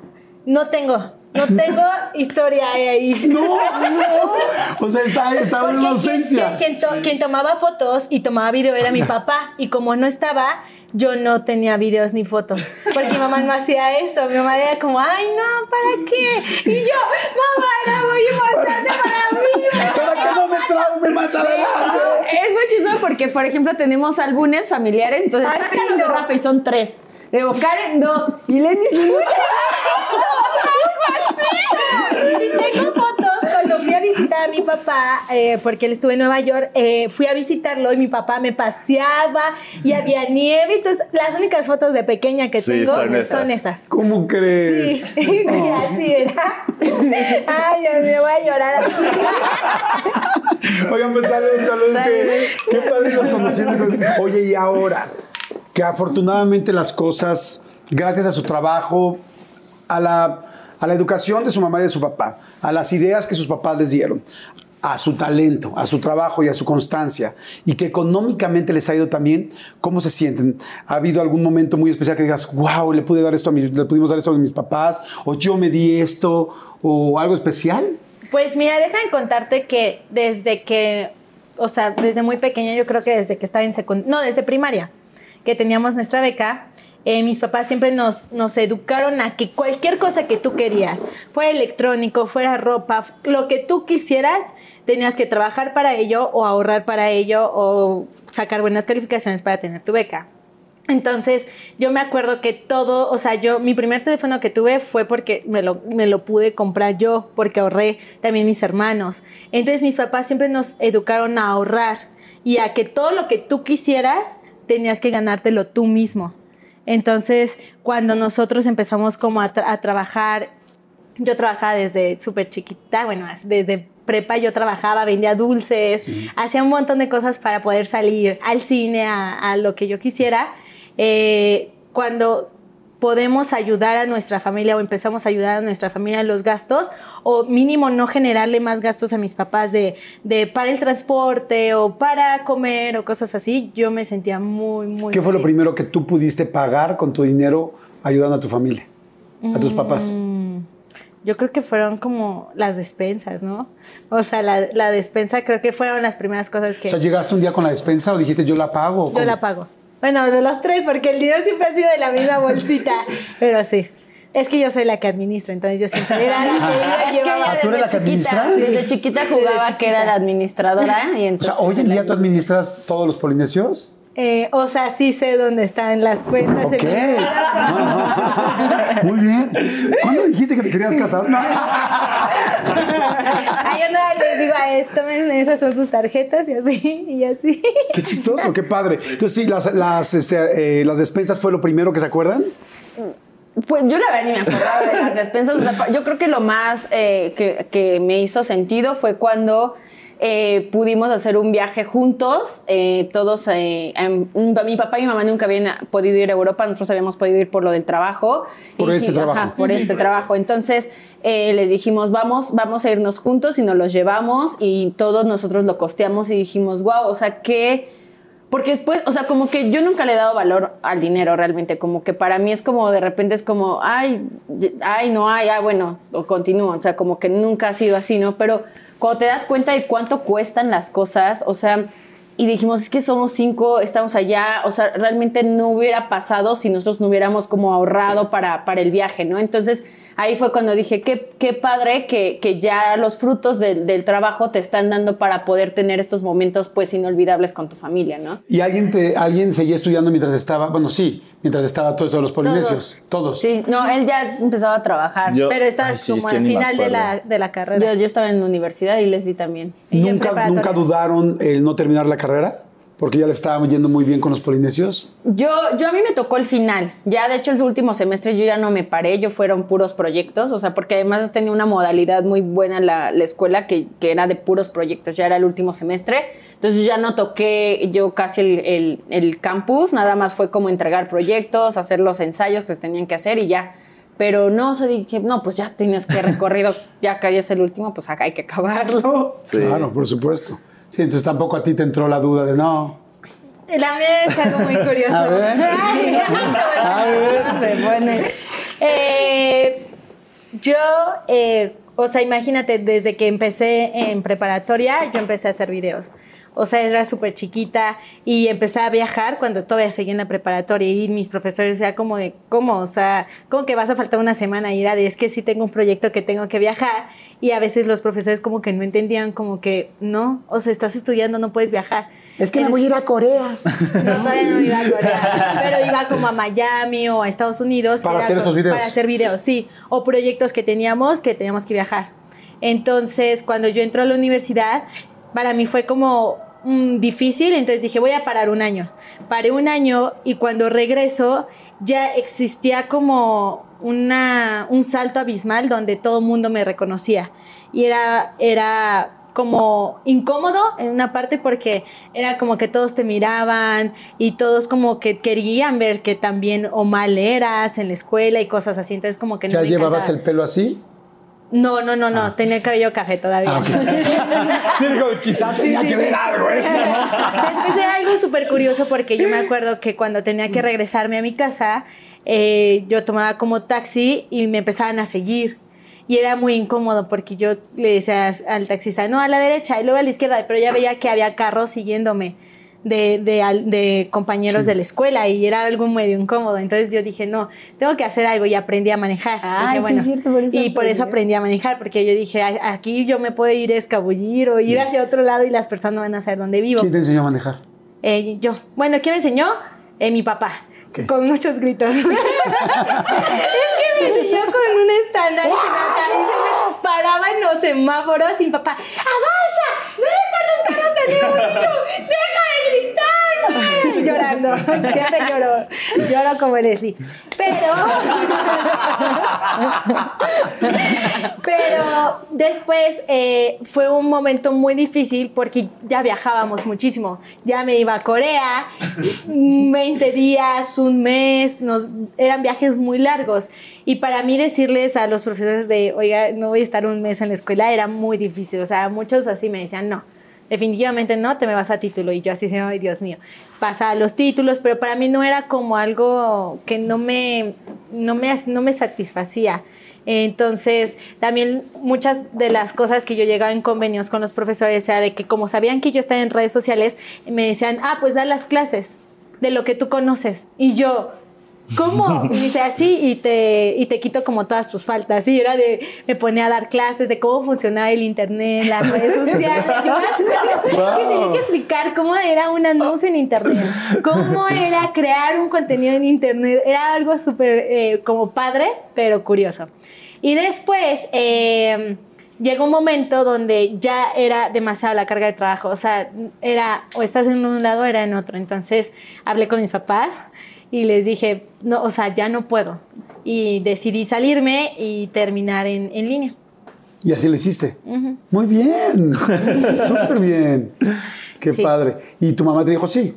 no tengo, no tengo historia ahí. No, no. O sea, está, está Porque en quien, ausencia. quien- quien to- quien tomaba fotos y tomaba video era mi papá. Y como no estaba, yo no tenía videos ni fotos. Porque mi mamá no hacía eso. Mi mamá era como, ay, no, ¿para qué? Y yo, mamá, era muy importante para mí. Para que no me traume más adelante. Es muy chistoso porque, por ejemplo, tenemos álbumes familiares, entonces sí, los de. Rafa y son tres. Luego Karen, dos. Y Lenny, Tengo fotos cuando fui a visitar a mi papá, eh, porque él estuvo en Nueva York, eh, fui a visitarlo y mi papá me paseaba y había nieve. Entonces, las únicas fotos de pequeña que Sí, tengo son esas. Son esas. ¿Cómo crees? Sí, sí, así era. Ay, Dios mío, voy a llorar. Oigan, pues salud, salud. Qué, qué padre los conociendo. Oye, y ahora, que afortunadamente las cosas, gracias a su trabajo, a la, a la educación de su mamá y de su papá, a las ideas que sus papás les dieron, a su talento, a su trabajo y a su constancia, y que económicamente les ha ido también, ¿cómo se sienten? ¿Ha habido algún momento muy especial que digas, wow, le pude dar esto a mi- le pudimos dar esto a mis papás, o yo me di esto, o algo especial? Pues mira, déjame contarte que desde que, o sea, desde muy pequeña, yo creo que desde que estaba en secundaria, no, desde primaria, que teníamos nuestra beca, eh, mis papás siempre nos, educaron a que cualquier cosa que tú querías, fuera electrónico, fuera ropa, lo que tú quisieras, tenías que trabajar para ello o ahorrar para ello o sacar buenas calificaciones para tener tu beca. Entonces, yo me acuerdo que todo, o sea, yo, mi primer teléfono que tuve fue porque me lo pude comprar yo, porque ahorré también mis hermanos. Entonces, mis papás siempre nos educaron a ahorrar y a que todo lo que tú quisieras, tenías que ganártelo tú mismo. Entonces, cuando nosotros empezamos como a, tra- a trabajar, yo trabajaba desde súper chiquita, bueno, desde prepa yo trabajaba, vendía dulces, hacía un montón de cosas para poder salir al cine, a, a lo que yo quisiera. Eh, cuando podemos ayudar a nuestra familia o empezamos a ayudar a nuestra familia en los gastos o mínimo no generarle más gastos a mis papás de, de para el transporte o para comer o cosas así, yo me sentía muy, muy... ¿Qué fue lo primero que tú pudiste pagar con tu dinero ayudando a tu familia, a tus papás? Yo creo que fueron como las despensas, ¿no? O sea, la, la despensa creo que fueron las primeras cosas que O sea, ¿llegaste un día con la despensa o dijiste yo la pago? yo la pago. Bueno, de los tres, porque el dinero siempre ha sido de la misma bolsita, pero sí. Es que yo soy la que administra, entonces yo siempre era la que iba Es que llevaba- ¿tú eres la que chiquita, administra? desde chiquita Sí, jugaba desde que era la administradora y O entonces sea, hoy en día tú administras todos los polinesios. Eh, o sea, sí sé dónde están las cuentas. Ok. en-. Muy bien. ¿Cuándo dijiste que te querías casar? No. Ay, yo nada les digo a esto, tomen, esas son sus tarjetas y así, y así. Qué chistoso, qué padre. Entonces, sí, las, las, este, eh, las despensas fue lo primero que se acuerdan. Pues yo la verdad ni me acordaba de las despensas. Yo creo que lo más eh, que, que me hizo sentido fue cuando eh, pudimos hacer un viaje juntos. eh, todos, eh, em, mi papá y mi mamá nunca habían podido ir a Europa, nosotros habíamos podido ir por lo del trabajo. Por Y este trabajo. ajá, por este trabajo. Entonces eh, les dijimos, vamos, vamos a irnos juntos y nos los llevamos y todos nosotros lo costeamos y dijimos, wow, o sea, qué... Porque después, o sea, como que yo nunca le he dado valor al dinero realmente, como que para mí es como de repente es como, ay, ay, no hay, ah, bueno, o continúo, o sea, como que nunca ha sido así, ¿no? Pero cuando te das cuenta de cuánto cuestan las cosas, o sea, y dijimos, es que somos cinco, estamos allá, o sea, realmente no hubiera pasado si nosotros no hubiéramos como ahorrado para, para el viaje, ¿no? Entonces, ahí fue cuando dije, qué, qué padre que, que ya los frutos del, del trabajo te están dando para poder tener estos momentos pues inolvidables con tu familia, ¿no? ¿Y alguien, te, alguien seguía estudiando mientras estaba, bueno, sí, mientras estaba todo esto de los polinesios? Todos. Sí, no, él ya empezaba a trabajar, Yo- pero estaba ay, sí, como es que al final de la, de la carrera. Yo, yo estaba en la universidad y Leslie también. Y ¿Nunca. ¿Nunca dudaron el no terminar la carrera? Porque ya le estaban yendo muy bien con los polinesios. Yo, yo a mí me tocó el final. Ya, de hecho, el último semestre yo ya no me paré, yo fueron puros proyectos, o sea, porque además tenía una modalidad muy buena la, la escuela que, que era de puros proyectos, ya era el último semestre. Entonces ya no toqué yo casi el, el- el campus, nada más fue como entregar proyectos, hacer los ensayos que se tenían que hacer y ya. Pero no, o sea, dije, no, pues ya tienes que recorrido, ya que es el último, pues acá hay que acabarlo. Sí. Claro, por supuesto. Sí, entonces tampoco a ti te entró la duda de no. La mía es algo muy curioso. A ver. Ay, A ver. se pone. Eh, yo, eh, o sea, imagínate, desde que empecé en preparatoria, yo empecé a hacer videos. O sea, era súper chiquita y empecé a viajar cuando todavía seguía en la preparatoria y mis profesores era como de, ¿cómo? O sea, ¿cómo que vas a faltar una semana? Y era de, es que sí tengo un proyecto que tengo que viajar y a veces los profesores como que no entendían, como que, no, o sea, estás estudiando, no puedes viajar. Es que me voy a ir a Corea. no, todavía no iba a Corea, pero iba como a Miami o a Estados Unidos. Para hacer estos videos. Para hacer videos, sí. O proyectos que teníamos que teníamos que viajar. Entonces, cuando yo entré a la universidad, para mí fue como mm, difícil, entonces dije, voy a parar un año. Paré un año y cuando regreso ya existía como una, un salto abismal donde todo el mundo me reconocía. Y era, era como incómodo en una parte porque era como que todos te miraban y todos como que querían ver que también o mal eras en la escuela y cosas así. Entonces como que no ¿Ya me llevabas encantaba. el pelo así? No, no, no, no, tenía el cabello café todavía. Ah. Sí, digo, quizás tenía sí, que ver algo eso, era algo súper curioso porque yo me acuerdo que cuando tenía que regresarme a mi casa, eh, yo tomaba como taxi y me empezaban a seguir. Y era muy incómodo porque yo le decía al taxista, no, a la derecha y luego a la izquierda, pero ya veía que había carros siguiéndome de, de, al- de compañeros de la escuela y era algo medio incómodo. Entonces yo dije, no, tengo que hacer algo y aprendí a manejar. Ay, Dije, sí, es cierto, por eso y por eso aprendió. aprendí a manejar porque yo dije, "A- aquí yo me puedo ir a escabullir o ir hacia otro lado y las personas no van a saber dónde vivo. ¿Quién te enseñó a manejar? Eh, yo. Bueno, ¿quién me enseñó? Eh, mi papá. ¿Qué? Con muchos gritos. es que me enseñó con un estándar y se me- paraba en los semáforos y mi papá, ¡avanza! ¡Ve cuántos carros tenía un niño! ¡Deja de gritar! güey!" Llorando. Siempre lloro. Lloro como Leslie. Pero... Pero después eh, fue un momento muy difícil porque ya viajábamos muchísimo. Ya me iba a Corea, 20 días, un mes, eran viajes muy largos. Y para mí decirles a los profesores de, oiga, no voy a estar un mes en la escuela, era muy difícil. O sea, muchos así me decían, no. Definitivamente no, te me vas a título. Y yo así, ay Dios mío, pasaba los títulos, pero para mí no era como algo que no me, no me, no me satisfacía. Entonces, también muchas de las cosas que yo llegaba en convenios con los profesores era de que como sabían que yo estaba en redes sociales, me decían, ah, pues da las clases de lo que tú conoces. Y yo, ¿cómo? Y dice así y te, y te quito como todas tus faltas. Y era de, me ponía a dar clases de cómo funcionaba el internet, las redes sociales. Me acuerdo que tenía que explicar cómo era un anuncio en internet, cómo era crear un contenido en internet. Era algo súper eh, como padre, pero curioso. Y después eh, llegó un momento donde ya era demasiada la carga de trabajo. O sea, era o estás en un lado o era en otro. Entonces hablé con mis papás y les dije, no, o sea, ya no puedo. Y decidí salirme y terminar en, en línea. Y así lo hiciste. Muy bien. Súper bien. Qué Sí. padre. Y tu mamá te dijo sí.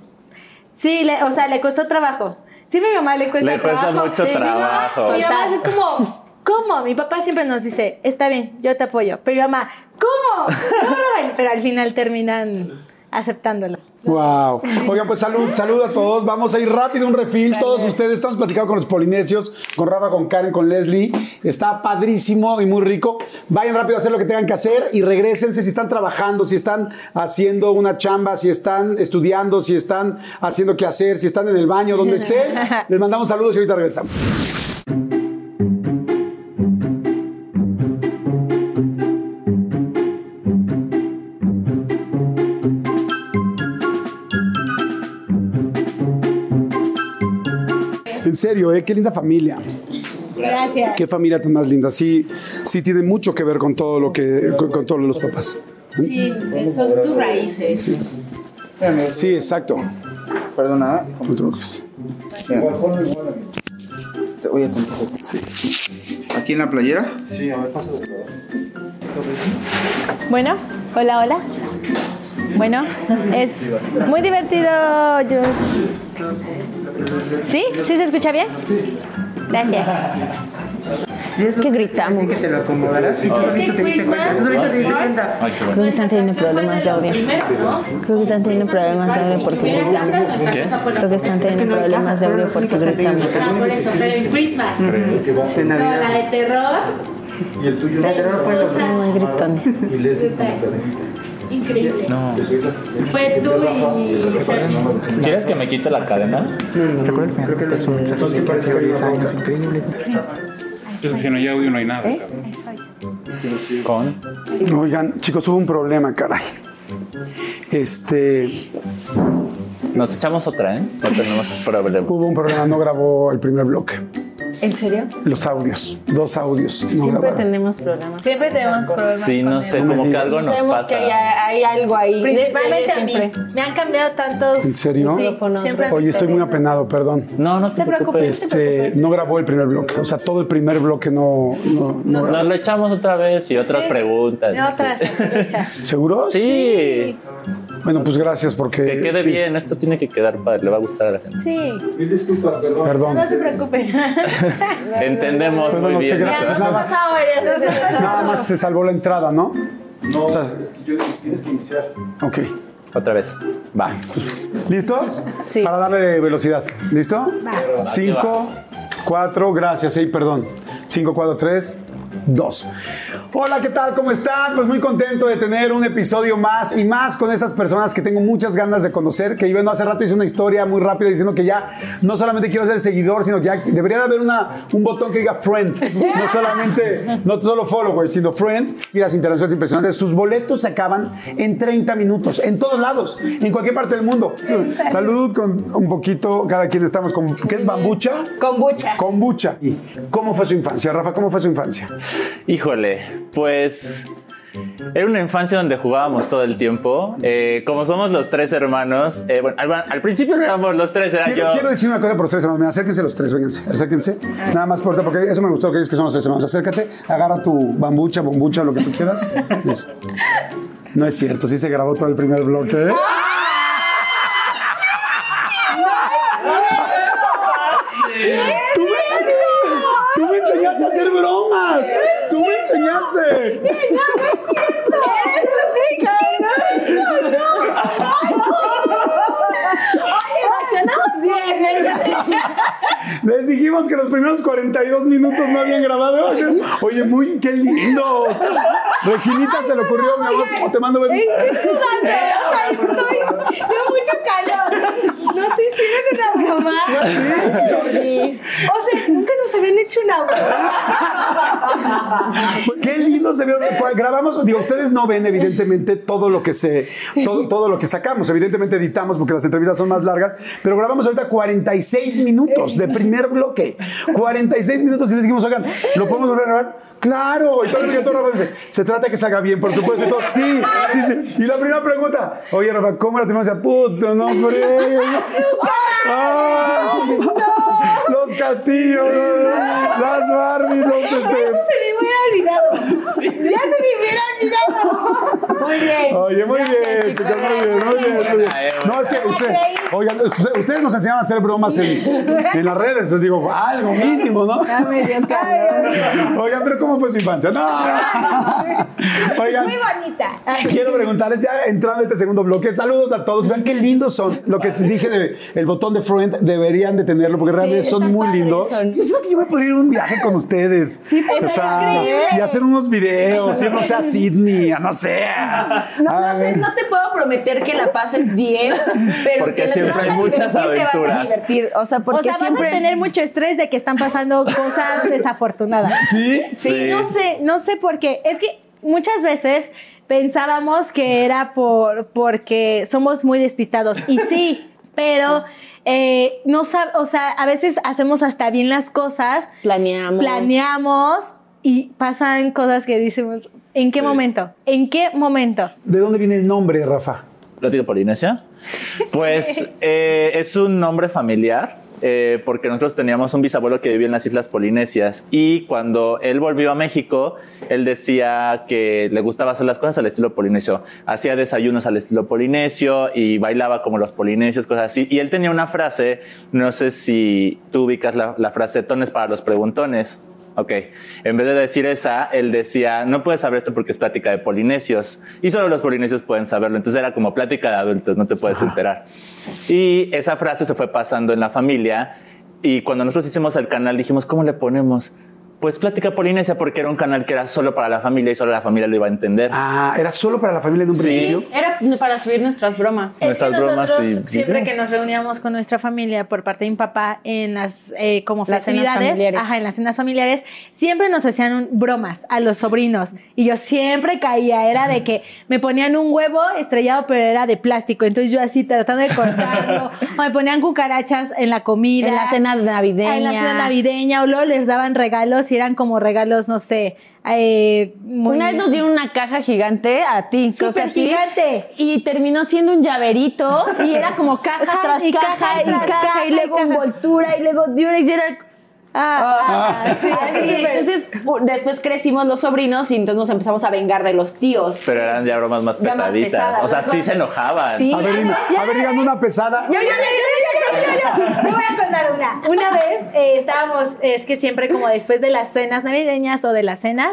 Sí, le- o sea, le costó trabajo. Sí, mi mamá le cuesta Le cuesta trabajo. mucho Sí, mi mamá- trabajo. Mi mamá es como, ¿cómo? Mi papá siempre nos dice, está bien, yo te apoyo. Pero mi mamá, ¿cómo? ¿Cómo lo ven? Pero al final terminan aceptándolo. Wow. Oigan, pues salud, salud a todos. Vamos a ir rápido un refil. Todos ustedes estamos platicando con los polinesios, con Rafa, con Karen, con Leslie. Está padrísimo y muy rico. Vayan rápido a hacer lo que tengan que hacer y regresense si están trabajando, si están haciendo una chamba, si están estudiando, si están haciendo qué hacer, si están en el baño, donde estén. Les mandamos saludos y ahorita regresamos. En serio, ¿eh? Qué linda familia. Gracias. Qué familia tan más linda. Sí, sí tiene mucho que ver con todo lo que, con, con todos los papás. Sí, son tus raíces. Sí, sí exacto. Perdona, No te preocupes. te voy a contar. ¿Aquí en la playera? Bueno, hola, hola. Bueno, es muy divertido. Yo... ¿Sí? ¿Sí se escucha bien? Gracias. Es que gritamos. Que te lo acomodarás. Te diste cuenta. Creo que están teniendo problemas de audio. Creo que están teniendo problemas de audio porque gritamos. Creo que están teniendo problemas de audio porque gritamos. No, por eso, pero en Christmas. No, la Navidad. de terror. Y el tuyo. No fue o sea, No. Increíble. Fue tú y Sergio. ¿Quieres que me quite la cadena? Recuerda el final. Creo que es un mensaje que parece 10 años. Increíble. Es que si no hay audio no hay nada. Con. Oigan, chicos, hubo un problema, caray. Este, Nos echamos otra, ¿eh? No tenemos problema. hubo un problema, no grabó el primer bloque. ¿En serio? Los audios, dos audios. No Siempre grabaron. tenemos problemas. Siempre tenemos problemas. Sí, no sé, como que algo nos Sabemos pasa. que hay, hay algo ahí. Principalmente a mí. siempre. Me han cambiado tantos ¿En serio? micrófonos. siempre- Oye, estoy muy apenado, perdón. No, no te, preocupes. Este, no grabó el primer bloque, o sea, todo el primer bloque no. no- no- Nos lo echamos otra vez y otras preguntas. De otras, otras. ¿Seguros? Sí, Bueno, pues gracias porque. que quede sí, bien. Esto tiene que quedar padre. Le va a gustar a la gente. Sí, Perdón. no se preocupen. Entendemos Pues muy sí, bien. gracias. Ya Nada más, nada se salvó la entrada, ¿no? No, o sea, Tienes que iniciar. ok. Otra vez. Va. ¿Listos? Sí. Para darle velocidad. ¿Listo? Cinco, cuatro, gracias, eh, perdón. Cinco, cuatro, tres, dos. Hola, ¿qué tal? ¿Cómo están? Pues muy contento de tener un episodio más y más con esas personas que tengo muchas ganas de conocer. Que bueno, hace rato hice una historia muy rápida diciendo que ya no solamente quiero ser seguidor, sino que ya debería de haber una, un botón que diga friend. No solamente, no solo follower, sino friend. Y las interacciones impresionantes. Sus boletos se acaban en 30 minutos, en todos lados, en cualquier parte del mundo. Salud con un poquito, cada quien estamos con, ¿qué es bambucha? Kombucha. Kombucha. ¿Y cómo fue su infancia, Rafa? ¿Cómo fue su infancia? Híjole, pues era una infancia donde jugábamos todo el tiempo. Eh, como somos los tres hermanos, eh, bueno, al, al principio no éramos los tres, era Quiero, yo. quiero decir una cosa por ustedes, hermanos. Mira, acérquense los tres, vénganse, acérquense. Nada más por porque eso me gustó que dices que son los tres hermanos. Acércate, agarra tu bambucha, bombucha, lo que tú quieras. No es cierto, sí se grabó todo el primer bloque. ¿eh? Tú me, tú me enseñaste a hacer bromas. Tú me enseñaste. Les dijimos que los primeros 42 minutos no habían grabado. Oye, muy, qué lindos. Reginita se le ocurrió, mi amor, te mando besos. Estoy sudando. O sea, estoy. Tengo mucho calor. No sé si es una broma. Sí. O sea, nunca nos habían hecho una broma. Qué lindo se vio. Grabamos, digo, ustedes no ven evidentemente todo lo que se, todo, todo lo que sacamos. Evidentemente editamos porque las entrevistas son más largas, pero grabamos ahorita 46 minutos de primer bloque. 46 minutos y les dijimos, oigan, ¿lo podemos volver a grabar? Claro, y todo el Rafa dice, se trata de que salga bien, por supuesto. Todo, sí, sí, sí. Y la primera pregunta, oye, Rafa, ¿cómo la tenemos? Puto, no fregues. Ah, Los castillos, las Barbies, los este. Ya se me hubiera olvidado. Muy bien. Oye, muy bien, chicos, muy bien, muy bien, muy bien. No, es que usted, oigan, usted- ustedes nos enseñaron a hacer bromas en, en las redes, entonces digo, algo mínimo, ¿no? Ya me dio calor. Oigan, pero ¿cómo fue su infancia? No. Oigan, Muy bonita. quiero preguntarles ya entrando a este segundo bloque, saludos a todos, vean qué lindos son. Lo que dije de el botón de friend deberían de tenerlo porque realmente son muy lindos. son. Yo siento que yo voy a poder ir a un viaje con ustedes. Sí, o sea, increíble. Y hacer unos videos, ir no sé a Sydney, a no sé. No, a- no, sé, no te puedo prometer que la pases bien, pero Porque que siempre hay a muchas divertir, Te vas a aventuras. divertir. O sea, porque O sea, siempre vas a tener mucho estrés de que están pasando cosas desafortunadas. ¿Sí? Sí, Sí. no sé, no sé por qué. Es que muchas veces pensábamos que era por porque somos muy despistados. Y sí, pero eh, no sab- o sea, a veces hacemos hasta bien las cosas, Planeamos. planeamos y pasan cosas que decimos, ¿en qué momento? ¿En qué momento? ¿De dónde viene el nombre, Rafa? ¿Plática Polinesia? Pues eh, es un nombre familiar. eh, porque nosotros teníamos un bisabuelo que vivía en las Islas Polinesias y cuando él volvió a México, él decía que le gustaba hacer las cosas al estilo polinesio. Hacía desayunos al estilo polinesio y bailaba como los polinesios, cosas así. Y él tenía una frase, no sé si tú ubicas la, la frase, tones para los preguntones. Ok, en vez de decir esa, él decía, no puedes saber esto porque es plática de polinesios y solo los polinesios pueden saberlo. Entonces era como plática de adultos, no te puedes enterar. Y esa frase se fue pasando en la familia y cuando nosotros hicimos el canal dijimos, ¿cómo le ponemos? Pues plática polinesia porque era un canal que era solo para la familia y solo la familia lo iba a entender. Ah, era solo para la familia en un Sí. principio. Era para subir nuestras bromas. Es que Nuestras bromas nosotros y siempre videos. que nos reuníamos con nuestra familia por parte de mi papá en las eh, como festividades, familiares. ajá, en las cenas familiares, siempre nos hacían un- bromas a los sobrinos y yo siempre caía, era de que me ponían un huevo estrellado pero era de plástico, entonces yo así tratando de cortarlo, o me ponían cucarachas en la comida, En la cena navideña. en la cena navideña o luego les daban regalos y eran como regalos, no sé, eh, muy- Una vez nos dieron una caja gigante a ti, creo que a Súper ti, gigante. Y terminó siendo un llaverito y era como caja tras y caja, caja y caja, caja, y luego y envoltura y luego Durex y era... Ah, ah, sí, Así, así, entonces u- después crecimos los sobrinos y entonces nos empezamos a vengar de los tíos. Pero eran ya bromas más Ya más pesaditas. pesadas, o sea, sí se enojaban. Sí. A ver, a ver, díganme una pesada. Yo, yo, yo, yo, yo, yo, yo, yo. Te voy a contar una. Una vez eh, estábamos, es que siempre como después de las cenas navideñas o de las cenas,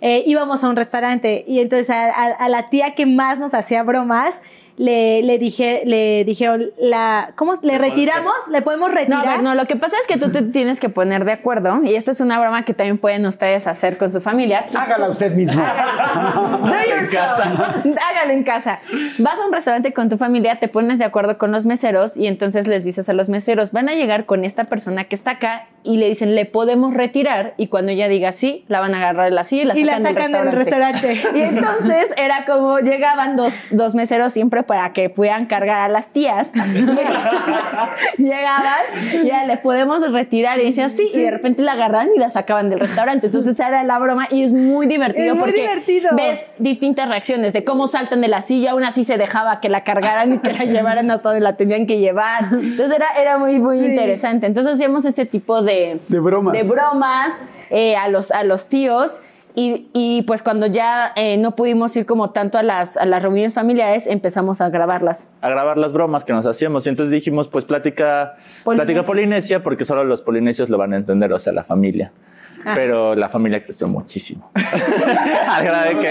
eh, íbamos a un restaurante y entonces a, a- a la tía que más nos hacía bromas, le, le dije, le dijeron, la, ¿cómo? ¿Le retiramos? ¿Le podemos No, retirar? a ver, no, lo que pasa es que tú te tienes que poner de acuerdo y esta es una broma que también pueden ustedes hacer con su familia. Hágala usted mismo. Do yourself. Hágalo en casa. Vas a un restaurante con tu familia, te pones de acuerdo con los meseros y entonces les dices a los meseros, van a llegar con esta persona que está acá y le dicen, le podemos retirar y cuando ella diga sí, la van a agarrar de la silla y la Y sacan, la sacan del restaurante. Y entonces era como llegaban dos, dos meseros siempre para que puedan cargar a las tías. Llegaban y ya le podemos retirar y decían sí, y de repente la agarran y la sacaban del restaurante. Entonces era la broma y es muy divertido Es muy porque divertido. ves distintas reacciones de cómo saltan de la silla, una sí se dejaba que la cargaran y que la llevaran a donde la tenían que llevar. Entonces era, era muy, muy interesante. Entonces hacíamos este tipo de, De bromas. de bromas eh, a, los, a los tíos. Y, y, pues cuando ya eh, no pudimos ir como tanto a las, a las reuniones familiares, empezamos a grabarlas. a grabar las bromas que nos hacíamos. Y entonces dijimos, pues plática Polinesia. plática polinesia, porque solo los polinesios lo van a entender, o sea, la familia. Pero la familia creció muchísimo. al grado de que,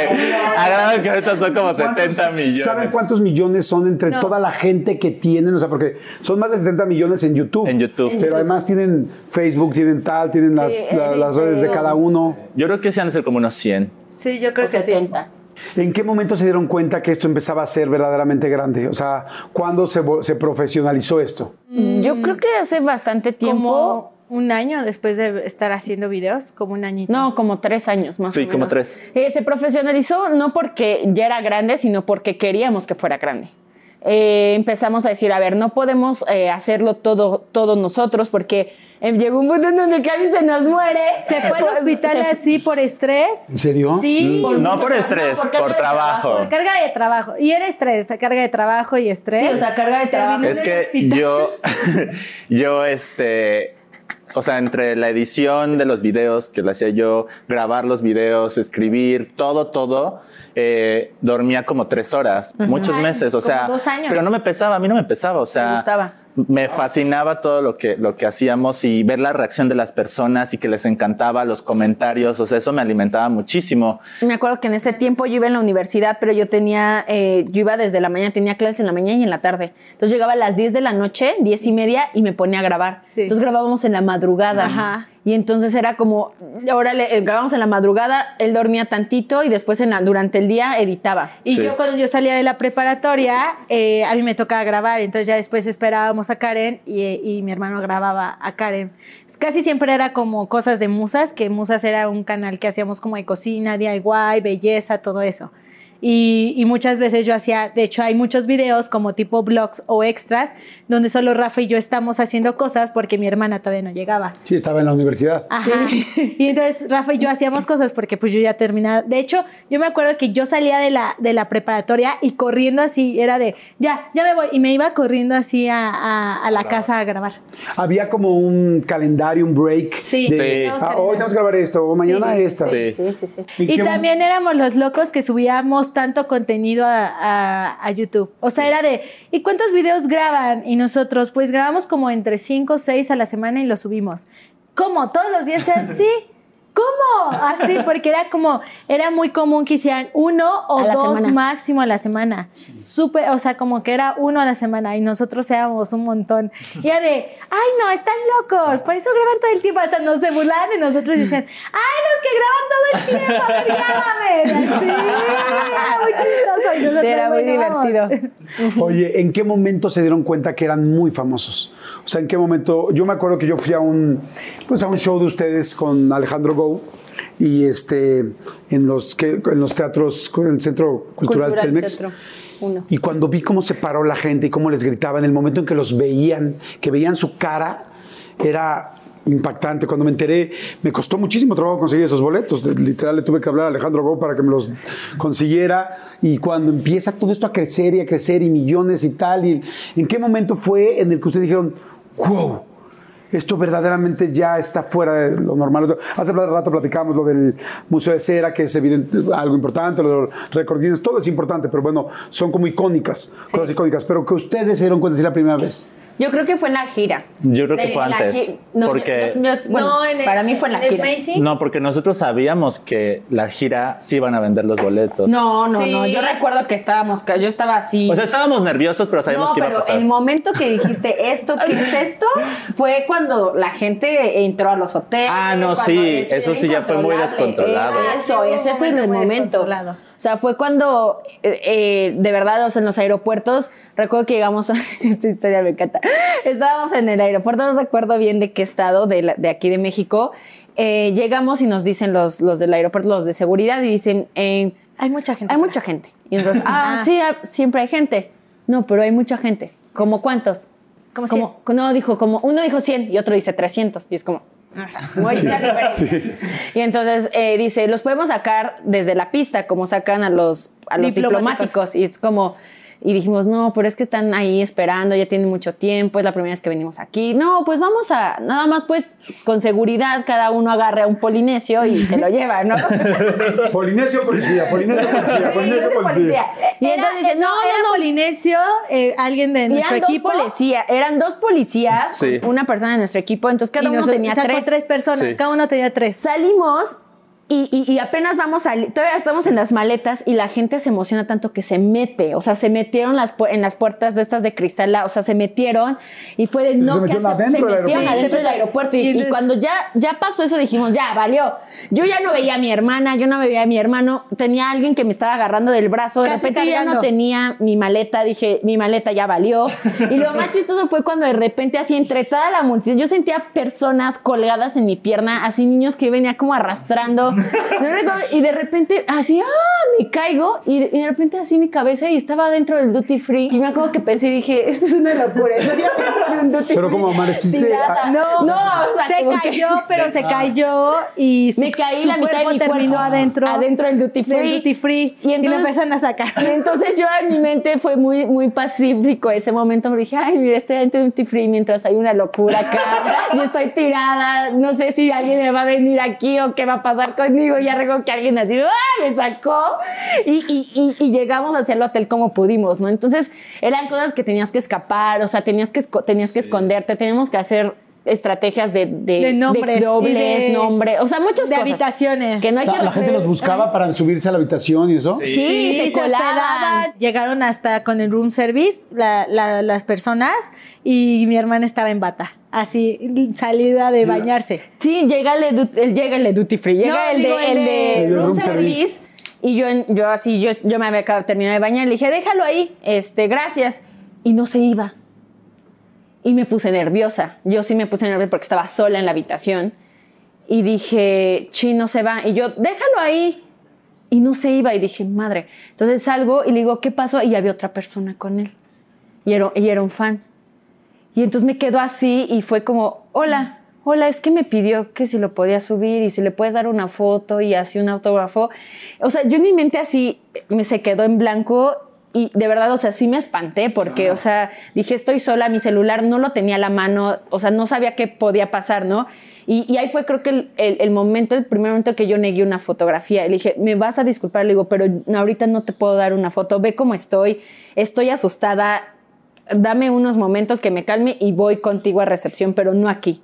al grado de que ahorita son como 70 millones. ¿Saben cuántos millones son entre No. toda la gente que tienen? O sea, porque son más de 70 millones en YouTube. En YouTube. Pero además tienen Facebook, tienen tal, tienen las, la- redes de cada uno. Yo creo que se han de ser como unos 100. Sí, yo creo O que sí. 70. ¿En qué momento se dieron cuenta que esto empezaba a ser verdaderamente grande? O sea, ¿cuándo se, se profesionalizó esto? Yo creo que hace bastante tiempo. Como un año después de estar haciendo videos, como un añito. No, como tres años más Sí, o menos. como tres. Eh, se profesionalizó no porque ya era grande, sino porque queríamos que fuera grande. Eh, empezamos a decir, a ver, no podemos eh, hacerlo todo, todos nosotros porque eh, llegó un punto en donde casi se nos muere. Se fue al hospital se- así por estrés. ¿En serio? Sí. No por estrés, por de trabajo. Por carga de trabajo. Y era estrés, carga de trabajo y estrés. Sí, o sea, carga de trabajo. Es que yo, yo, este, o sea, entre la edición de los videos que lo hacía yo, grabar los videos, escribir, todo, todo, eh, dormía como tres horas, muchos Ay, meses, o como sea, dos años. pero no me pesaba, a mí no me pesaba, o sea, Me gustaba. Me fascinaba todo lo que, lo que hacíamos y ver la reacción de las personas y que les encantaba los comentarios, o sea, eso me alimentaba muchísimo. Me acuerdo que en ese tiempo yo iba en la universidad, pero yo tenía, eh, yo iba desde la mañana, tenía clases en la mañana y en la tarde. Entonces llegaba a las 10 de la noche, 10 y media, y me ponía a grabar. Sí. Entonces grabábamos en la madrugada. Ajá. Y entonces era como, ahora le, eh, grabábamos en la madrugada, él dormía tantito y después en la- durante el día editaba. Y Sí. yo cuando yo salía de la preparatoria, eh, a mí me tocaba grabar, entonces ya después esperábamos a Karen y, y mi hermano grababa a Karen. Casi siempre era como cosas de Musas, que Musas era un canal que hacíamos como de cocina, DIY, belleza, todo eso. Y, y muchas veces yo hacía, de hecho hay muchos videos como tipo blogs o extras, donde solo Rafa y yo estamos haciendo cosas porque mi hermana todavía no llegaba. Sí, estaba en la universidad. Ajá. Y entonces Rafa y yo hacíamos cosas porque pues yo ya terminaba. De hecho, yo me acuerdo que yo salía de la, de la preparatoria y corriendo así, era de, ya, ya me voy. Y me iba corriendo así a, a- a la casa a grabar. Había como un calendario, un break. Sí, de, sí, ah, hoy tenemos que grabar esto, o mañana esta. Sí. Sí, sí, sí. ¿Y Y también éramos los locos que subíamos tanto contenido a, a- a YouTube. O sea, era de, ¿y cuántos videos graban? Y nosotros, pues grabamos como entre 5 o 6 a la semana y los subimos. ¿Cómo? ¿Todos los días así? ¿Cómo? Así, porque era como, era muy común que hicieran uno o dos semana. máximo a la semana. Súper, o sea, como que era uno a la semana y nosotros éramos un montón. Y era de, ay no, están locos, por eso graban todo el tiempo. Hasta nos se burlaban de nosotros y decían, ay, los que graban todo el tiempo, ver, grábame. Así, era muy chistoso. Sí, era muy divertido. Oye, ¿en qué momento se dieron cuenta que eran muy famosos? O sea, ¿en qué momento? Yo me acuerdo que yo fui a un, pues a un show de ustedes con Alejandro Go y este en los que en los teatros, en el Centro Cultural, Cultural Telmex. Teatro Uno. Y cuando vi cómo se paró la gente y cómo les gritaban, el momento en que los veían, que veían su cara, era impactante. Cuando me enteré, me costó muchísimo trabajo conseguir esos boletos. Literal, le tuve que hablar a Alejandro Go para que me los consiguiera. Y cuando empieza todo esto a crecer y a crecer y millones y tal, y ¿en qué momento fue en el que ustedes dijeron, wow? Esto verdaderamente ya está fuera de lo normal. Hace rato platicamos lo del Museo de Cera, que es evidente, algo importante, lo de los Record Guinness, todo es importante, pero bueno, son como icónicas, cosas icónicas. Pero que ustedes se dieron cuenta si la primera vez. Yo creo que fue en la gira. Yo creo que fue antes, no, porque- yo- yo- bueno, No, en el- para mí fue en la en gira. No, porque nosotros sabíamos que la gira sí iban a vender los boletos. No, no, Sí. no. Yo recuerdo que estábamos, yo estaba así. O sea, estábamos nerviosos, pero sabíamos no, que iba pero a pasar. el momento que dijiste esto, ¿qué es esto? Fue cuando la gente entró a los hoteles. Ah, no, sí, es eso sí ya fue muy descontrolado. Era Eso, ese es el momento. O sea, fue cuando, eh, eh, de verdad, o sea, en los aeropuertos, recuerdo que llegamos a. Esta historia me encanta. Estábamos en el aeropuerto, no recuerdo bien de qué estado, de, la- de aquí de México. Eh, llegamos y nos dicen los, los del aeropuerto, los de seguridad, y dicen: eh, Hay mucha gente. hay mucha gente. Y nosotros, ah, sí, ah, siempre hay gente. No, pero hay mucha gente. ¿Cómo cuántos? Como como, no, dijo como, uno dijo 100 y otro dice 300. Y es como, o sea. Y entonces eh, dice, los podemos sacar desde la pista, como sacan a los, a los Diplomáticos. diplomáticos. Y es como, y dijimos, no, pero es que están ahí esperando, ya tienen mucho tiempo, es la primera vez que venimos aquí. No, pues vamos a, nada más pues con seguridad, cada uno agarre a un polinesio y se lo lleva, ¿no? Polinesio policía, Polinesio policía, Polinesio policía. Y Era- entonces dice, no, era no, no, Polinesio, eh, alguien de nuestro eran equipo. dos policías, eran dos policías, Sí. una persona de nuestro equipo, entonces cada y uno tenía tres. tres personas, Sí. cada uno tenía tres. Salimos y, y- y apenas vamos a todavía estamos en las maletas y la gente se emociona tanto que se mete, o sea, se metieron las en las puertas de estas de cristal, o sea, se metieron y fue de Se no metieron ¿qué hace- adentro se del metieron aeropuerto. adentro del aeropuerto y, Y y entonces- cuando ya ya pasó eso dijimos, ya valió. Yo ya no veía a mi hermana, yo no veía a mi hermano, tenía alguien que me estaba agarrando del brazo, de Casi repente yo ya no tenía mi maleta, dije, mi maleta ya valió. Y lo más chistoso fue cuando de repente así entre toda la multitud, yo sentía personas colgadas en mi pierna, así niños que venía como arrastrando. No recuerdo, y de repente así, ah, me caigo y de, y de repente así mi cabeza y estaba dentro del duty free. Y me acuerdo que pensé y dije, esto es una locura, estoy dentro de un duty Pero free como amaneciste, tirada. ah, No, no, o sea, se como que- cayó, pero se cayó y su, me caí su la mitad de cuerpo mi terminó cuerpo adentro, adentro del duty free del duty free y y, entonces lo empiezan a sacar. y entonces yo en mi mente fue muy muy pacífico ese momento me dije ay mira estoy dentro de duty free mientras hay una locura acá yo estoy tirada no sé si alguien me va a venir aquí o qué va a pasar conmigo y ya recuerdo que alguien así ¡ah! me sacó. Y, y- y- y llegamos hacia el hotel como pudimos no entonces eran cosas que tenías que escapar o sea tenías que tenías que esconderte teníamos que hacer estrategias de, de, De nombres y dobles, de- nombre, o sea, muchas de cosas. habitaciones. Que no hay La, que la gente los buscaba para subirse a la habitación y eso. Sí, Sí, se se colaban. llegaron hasta con el room service la- la- las personas y mi hermana estaba en bata, así salida de bañarse. Sí, llega el, de llega el de duty free, llega No, el, digo, de, el el de de de room, room service. service. Y yo, yo así, yo, yo me había acabado de de bañar, le dije, déjalo ahí, este, gracias. Y no se iba. Y me puse nerviosa. Yo sí me puse nerviosa porque estaba sola en la habitación. Y dije, chi, no se va. Y yo, déjalo ahí. y no se iba y dije, madre. Entonces salgo y le digo, ¿qué pasó? Y había otra persona con él. Y era, y era un fan. Y entonces me quedó así y fue como, hola, hola, es que me pidió que si lo podía subir y si le puedes dar una foto y así un autógrafo. O sea, yo en mi mente así me se quedó en blanco y de verdad, o sea, sí me espanté porque, o sea, dije, estoy sola, mi celular no lo tenía a la mano, o sea, no sabía qué podía pasar, ¿no? Y, y ahí fue creo que el, el- el momento, el primer momento que yo negué una fotografía. Le dije, me vas a disculpar, le digo, pero ahorita no te puedo dar una foto, ve cómo estoy, estoy asustada, dame unos momentos que me calme y voy contigo a recepción, pero no aquí.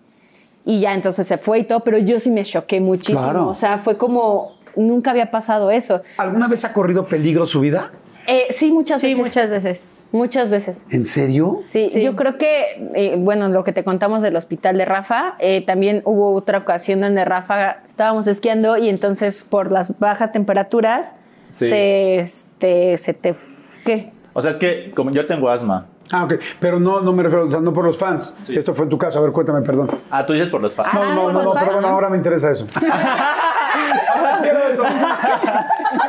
Y ya entonces se fue y todo, pero yo sí me choqué muchísimo, Claro. o sea, fue como, nunca había pasado eso. ¿Alguna vez ha corrido peligro su vida? Eh, sí, muchas Sí, veces. muchas veces. Muchas veces. ¿En serio? Sí, Sí. yo creo que, eh, bueno, lo que te contamos del hospital de Rafa, eh, también hubo otra ocasión donde Rafa estábamos esquiando y entonces por las bajas temperaturas Sí. se, este, se te, ¿qué? O sea, es que como yo tengo asma. Ah, ok. Pero no, no me refiero, o sea, no por los fans. Esto fue en tu caso. A ver, cuéntame, perdón. Ah, tú dices por los fans. No, no, no, por no, ahora me interesa eso. Quiero eso.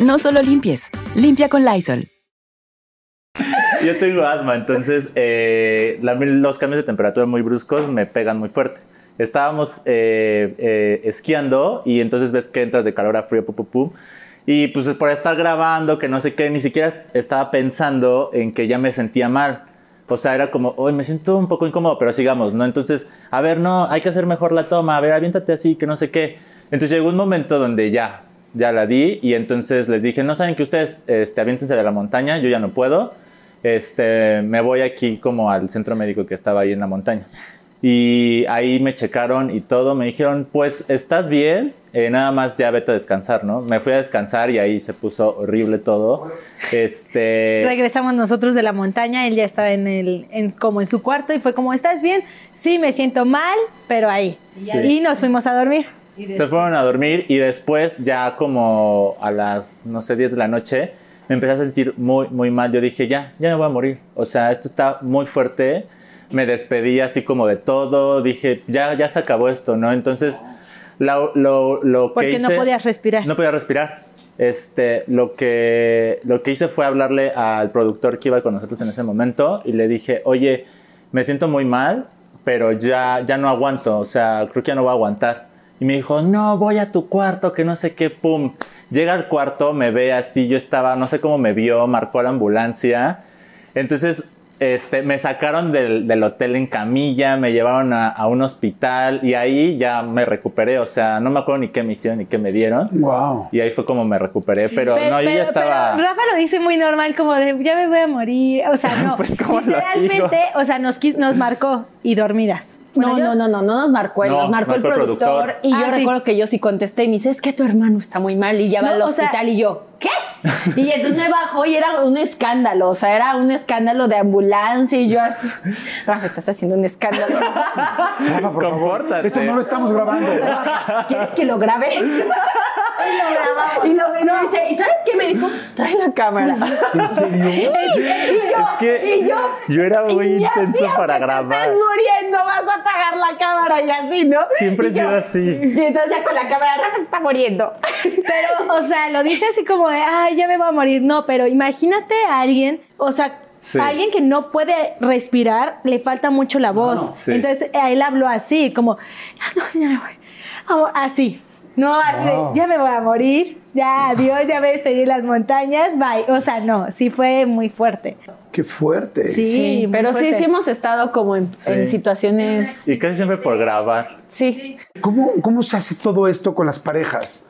No solo limpies, limpia con Lysol. Yo tengo asma, entonces eh, los cambios de temperatura muy bruscos me pegan muy fuerte. Estábamos eh, eh, esquiando y entonces ves que entras de calor a frío, pu, pu, pu. y pues por estar grabando, que no sé qué, ni siquiera estaba pensando en que ya me sentía mal. O sea, era como, hoy me siento un poco incómodo, pero sigamos, ¿no? Entonces, a ver, no, hay que hacer mejor la toma, a ver, aviéntate así, que no sé qué. Entonces llegó un momento donde ya, ya la di y entonces les dije, no saben que ustedes este, aviéntense de la montaña, yo ya no puedo este, me voy aquí como al centro médico que estaba ahí en la montaña. Y ahí me checaron y todo, me dijeron, pues, ¿estás bien? Eh, nada más ya vete a descansar, ¿no? Me fui a descansar y ahí se puso horrible todo. Este... Regresamos nosotros de la montaña, él ya estaba en el, en- como en su cuarto y fue como, ¿estás bien? Sí, me siento mal, pero ahí. Sí. Y nos fuimos a dormir. Se fueron a dormir y después ya como a las, no sé, 10 de la noche, me empecé a sentir muy, muy mal. Yo dije, ya, ya me voy a morir. O sea, esto está muy fuerte. Me despedí así como de todo. Dije, ya, ya se acabó esto, ¿no? Entonces, lo, lo, lo que Porque no hice- podías respirar. No podía respirar. Este, lo que, lo que hice fue hablarle al productor que iba con nosotros en ese momento y le dije, oye, me siento muy mal, pero ya, ya no aguanto, o sea, creo que ya no voy a aguantar. Y me dijo, no, voy a tu cuarto, que no sé qué, pum. Llega al cuarto, me ve así, yo estaba, no sé cómo me vio, marcó la ambulancia. Entonces, este, me sacaron del, del hotel en camilla, me llevaron a, a un hospital y ahí ya me recuperé. O sea, no me acuerdo ni qué me hicieron ni qué me dieron. Wow. Y ahí fue como me recuperé. Pero, no, yo ya estaba. pero Rafa lo dice muy normal, como de ya me voy a morir. O sea, no. Pues, ¿cómo lo Literalmente, digo? o sea, nos, quis- nos marcó y dormidas. Bueno, no, yo- no, no, no, no nos marcó él, No, nos marcó el marcó el productor. productor. Y yo Ah, sí. recuerdo que yo sí contesté y me dice, es que tu hermano está muy mal y ya va No, al o sea- hospital. y yo, ¿qué? Y entonces me bajó y era un escándalo, o sea, era un escándalo de ambulancia y yo así, Rafa, estás haciendo un escándalo. Rafa, por favor. Compórtate. Esto no lo estamos grabando. ¿Quieres que lo grabe? y lo grabamos. Y lo y me dice, ¿y sabes qué me dijo? Trae la cámara. ¿En serio? Y yo, Es que y yo, yo era muy y intenso para grabar. Te estés muriendo, vas a apagar la cámara y así, ¿no? Siempre he sido así. Y entonces ya con la cámara, Rafa se está muriendo. Pero, o sea, lo dice así como de, ay, ya me voy a morir. No, pero imagínate a alguien, o sea, Sí. a alguien que no puede respirar, le falta mucho la voz. Sí. Entonces, a él habló así, como, "Ya no, ya me voy. Así. No, así de, Wow. ya me voy a morir, ya, adiós, ya me despedí en las montañas, bye. O sea, no, sí fue muy fuerte. Qué fuerte. Sí, pero sí, fuerte. sí hemos estado como en, Sí. en situaciones. Y casi siempre por grabar. Sí. ¿Cómo, ¿Cómo se hace todo esto con las parejas?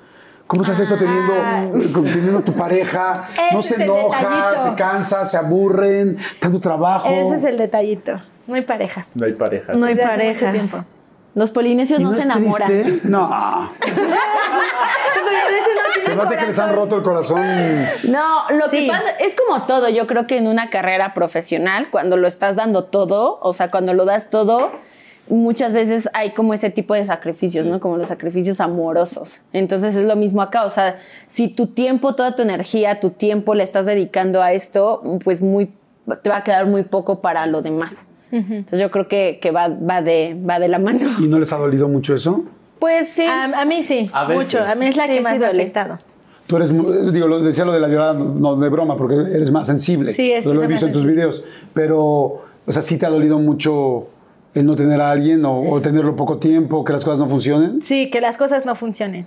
¿Cómo se hace esto teniendo, con- teniendo tu pareja? ¿No se enoja, se cansa, se aburren, tanto trabajo? Ese es el detallito. Parejas. No hay parejas. No hay Desde hace mucho parejas. Los polinesios ¿Y no, no se enamoran. triste? No. Se me hace que les han roto el corazón. No, lo Sí. que pasa es como todo. Yo creo que en una carrera profesional, cuando lo estás dando todo, o sea, cuando lo das todo, muchas veces hay como ese tipo de sacrificios, ¿no? Como los sacrificios amorosos. Entonces es lo mismo acá. O sea, si tu tiempo, toda tu energía, tu tiempo le estás dedicando a esto, pues muy te va a quedar muy poco para lo demás. Entonces yo creo que, que va, va, de, va de la mano. ¿Y no les ha dolido mucho eso? Pues sí. A, a mí sí, A veces. mucho. A mí es la Sí, que sí más me ha afectado. Tú eres, digo, lo decía lo de la llorada, no, de broma, porque eres más sensible. Sí, es que lo he visto más en tus videos. Pero, o sea, ¿sí te ha dolido mucho el no tener a alguien o, o tenerlo poco tiempo, que las cosas no funcionen? Sí, que las cosas no funcionen.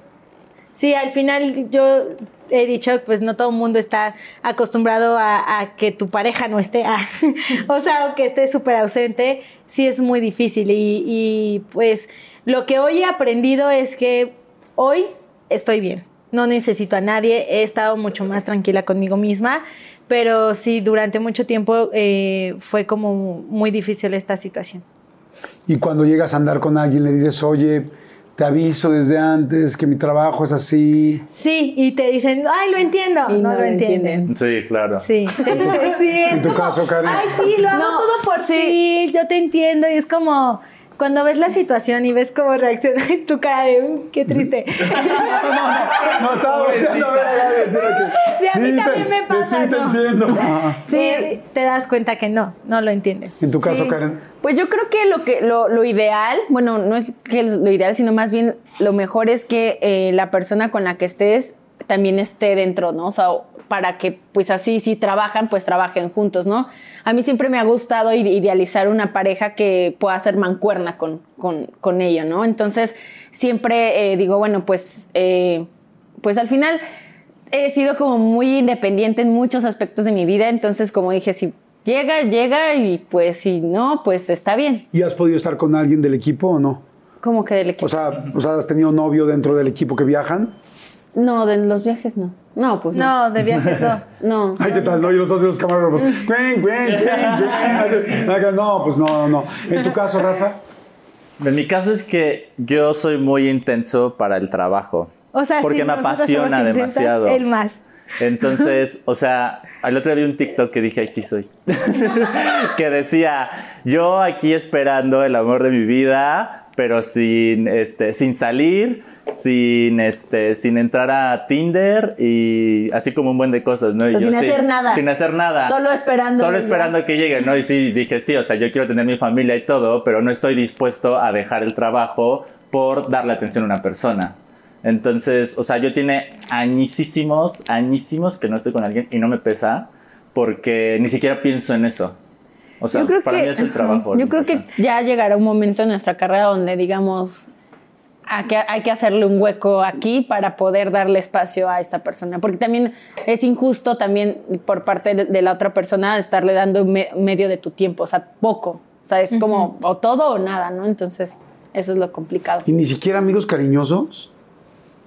Sí, al final yo he dicho, pues no todo el mundo está acostumbrado a, a que tu pareja no esté, ah, o sea, o que esté súper ausente, sí es muy difícil. Y, y, pues lo que hoy he aprendido es que hoy estoy bien, no necesito a nadie, he estado mucho más tranquila conmigo misma, pero sí, durante mucho tiempo eh, fue como muy difícil esta situación. Y cuando llegas a andar con alguien, le dices, oye, te aviso desde antes que mi trabajo es así. Sí, y te dicen, ay, lo entiendo. Y no, no lo lo entienden. entienden. Sí, claro. Sí, sí, es En tu como, caso, Karen. Ay, sí, lo hago No, todo por sí. ti, yo te entiendo. Y es como, cuando ves la situación y ves cómo reacciona en tu cara de, "Uy, qué triste. No, estaba volteando a ver a Gaby, en serio que- a mí Sí, también te- me pasa, Sí, te ¿no? entiendo. Sí, te das cuenta que no, no lo entienden. En tu caso, Sí. Karen. Pues yo creo que lo que lo, lo ideal, bueno, no es que lo ideal, sino más bien lo mejor es que eh, la persona con la que estés también esté dentro, ¿no? O sea, para que pues así si trabajan, pues trabajen juntos, ¿no? A mí siempre me ha gustado ide- idealizar una pareja que pueda ser mancuerna con, con, con ello, ¿no? Entonces siempre eh, digo, bueno, pues, eh, pues al final he sido como muy independiente en muchos aspectos de mi vida, entonces como dije, si llega, llega y pues si no, pues está bien. ¿Y has podido estar con alguien del equipo o no? Como que del equipo. O sea, o sea, ¿has tenido novio dentro del equipo que viajan? No, de los viajes no. No, pues no. No, de viajes no. No. Ay, ¿qué tal? No, y los dos de los camarógrafos. Cuen, cuen, cuen, No, pues no, no, no. En tu caso, Rafa. En mi caso es que yo soy muy intenso para el trabajo. O sea, porque si me apasiona demasiado. Él más. Entonces, o sea, al otro día vi un TikTok que dije, ay, sí soy. que decía, yo aquí esperando el amor de mi vida, pero sin, este, sin salir, sin, este, sin entrar a Tinder y así como un buen de cosas, ¿no? O sea, Y yo, sin sí, hacer nada. Sin hacer nada. Solo esperando. Solo esperando que llegue, ¿no? Y sí, dije, sí, o sea, yo quiero tener mi familia y todo, pero no estoy dispuesto a dejar el trabajo por darle atención a una persona. Entonces, o sea, yo tiene añísimos, añísimos que no estoy con alguien y no me pesa porque ni siquiera pienso en eso. O sea, yo creo para que, mí es el trabajo. Yo creo que ya llegará un momento en nuestra carrera donde digamos hay que, hay que hacerle un hueco aquí para poder darle espacio a esta persona. Porque también es injusto también por parte de, la otra persona estarle dando me- medio de tu tiempo, o sea, poco. O sea, es como o todo o nada, ¿no? Entonces, eso es lo complicado. ¿Y ni siquiera amigos cariñosos?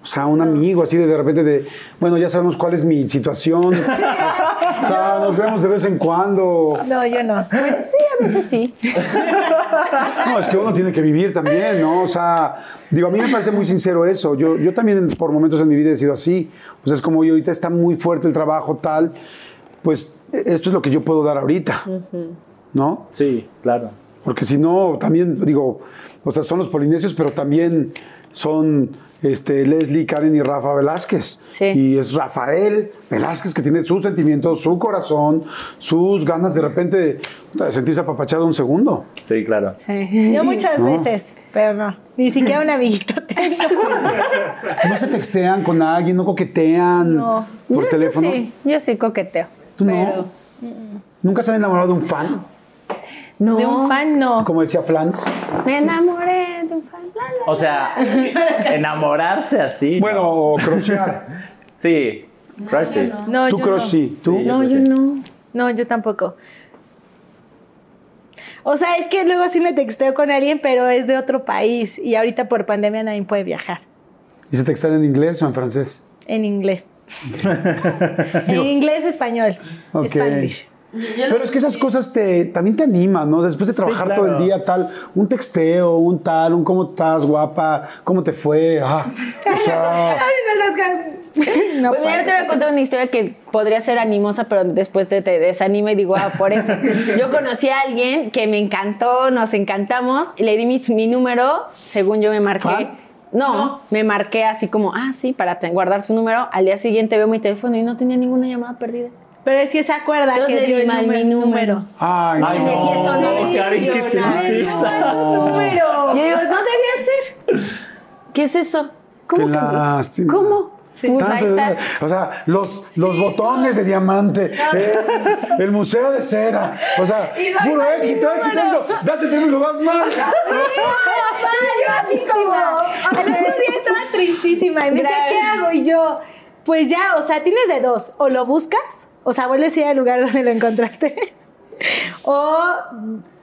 O sea, un amigo así de, de repente de, bueno, ya sabemos cuál es mi situación. o sea, nos vemos de vez en cuando. No, yo no. Pues sí, a veces sí. No, es que uno tiene que vivir también, ¿no? O sea, digo, a mí me parece muy sincero eso. Yo, yo también por momentos en mi vida he sido así. O sea, es como, oye, ahorita está muy fuerte el trabajo, tal. Pues esto es lo que yo puedo dar ahorita, ¿no? Sí, claro. Porque si no, también, digo, o sea, son los polinesios, pero también son este, Leslie, Karen y Rafa Velázquez. Sí. Y es Rafael Velázquez que tiene sus sentimientos, su corazón, sus ganas de repente de sentirse apapachado un segundo. Sí, claro. Sí. Yo muchas No. veces, pero no. Ni siquiera un amiguito tengo. No se textean con alguien, no coquetean No. por Yo- yo teléfono. sí, yo sí coqueteo. ¿Tú no? pero ¿Nunca se han enamorado de un fan? No. De un fan, no. Como decía Flans. Me enamoré de la, la, O sea, enamorarse así. Bueno, o crochear. Sí, crush sí. No, Tú yo crush no. sí. ¿Tú? No, yo no. No, yo tampoco. O sea, es que luego sí me texteo con alguien, pero es de otro país y ahorita por pandemia nadie puede viajar. ¿Y se textan en inglés o en francés? En inglés. en inglés, español. Ok. Spanglish. Pero es que esas cosas te, también te animan, ¿no? Después de trabajar claro. todo el día, tal, un texteo, un tal, un cómo estás, guapa, cómo te fue, ah, o sea, Ay, no No pues mira, yo te voy a contar una historia que podría ser animosa, pero después te, te desanima y digo, ah, por eso. Yo conocí a alguien que me encantó, nos encantamos, y le di mi, mi número, según yo me marqué. ¿Fan? No, me marqué así como, ah, sí, para guardar su número. Al día siguiente veo mi teléfono y no tenía ninguna llamada perdida. Pero es que se acuerda Entonces que le dio di el mal número. mi número. ay, Ay, no. me decía, eso no Karen, qué tristeza. número. Yo digo, no debía ser. ¿Qué es eso? ¿Cómo? Qué que- lástima. ¿Cómo? Pues ahí está. O sea, los, los botones de diamante, el, el museo de cera, o sea, no puro éxito, éxito, date el número, das mal. yo así como, el otro día estaba tristísima y me decía. ¿qué hago? Y yo, pues ya, o sea, tienes de dos, o lo buscas, o sea, vuelves a ir al lugar donde lo encontraste, o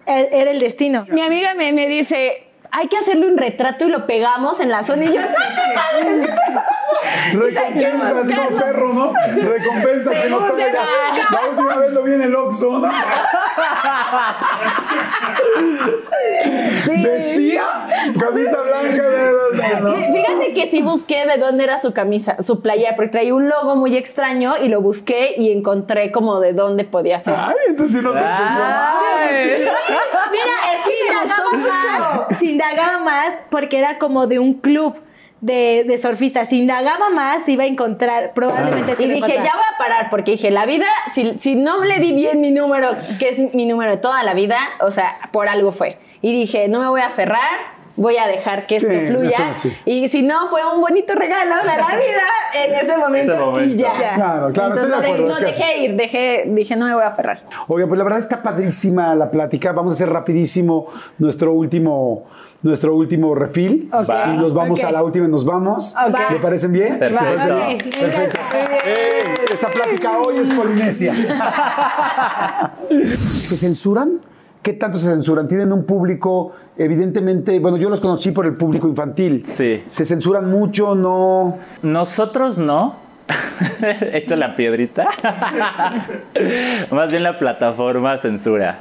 e- era el destino. Mi amiga me, me dice, hay que hacerle un retrato y lo pegamos en la zona. Y yo, no te pases. así como perro, ¿no? Recompensa que no traiga. ya. La última vez lo vi en el Oxxo, ¿no? Vestía camisa blanca. Fíjate que sí busqué de dónde era su camisa, su playa, porque traía un logo muy extraño y lo busqué y encontré como de dónde podía ser. Ay, entonces sí nos Ay. Mira, es que indagaba más, indagaba más porque era como de un club de, de surfistas. Si indagaba más, iba a encontrar, probablemente sí Y dije, ya voy a parar, porque dije, la vida, si, si no le di bien mi número, que es mi número de toda la vida, o sea, por algo fue. Y dije, no me voy a aferrar, voy a dejar que esto Sí, fluya. sí. Y si no, fue un bonito regalo de la vida en ese momento. Ese momento. Y ya. Claro, claro, Entonces, no, de- acuerdo, no, es que- dejé ir, dejé, dije, no me voy a aferrar. Oye, pues la verdad está padrísima la plática. Vamos a hacer rapidísimo nuestro último, nuestro último refil. Ok. Y nos vamos a la última y nos vamos. Ok. ¿Me parecen bien? Perfecto. Perfecto. Esta plática hoy es Polinesia. ¿Se censuran? ¿Qué tanto se censuran? Tienen un público, evidentemente, bueno, yo los conocí por el público infantil. Sí. ¿Se censuran mucho? ¿No? Nosotros no. Hecho la piedrita. Más bien la plataforma censura.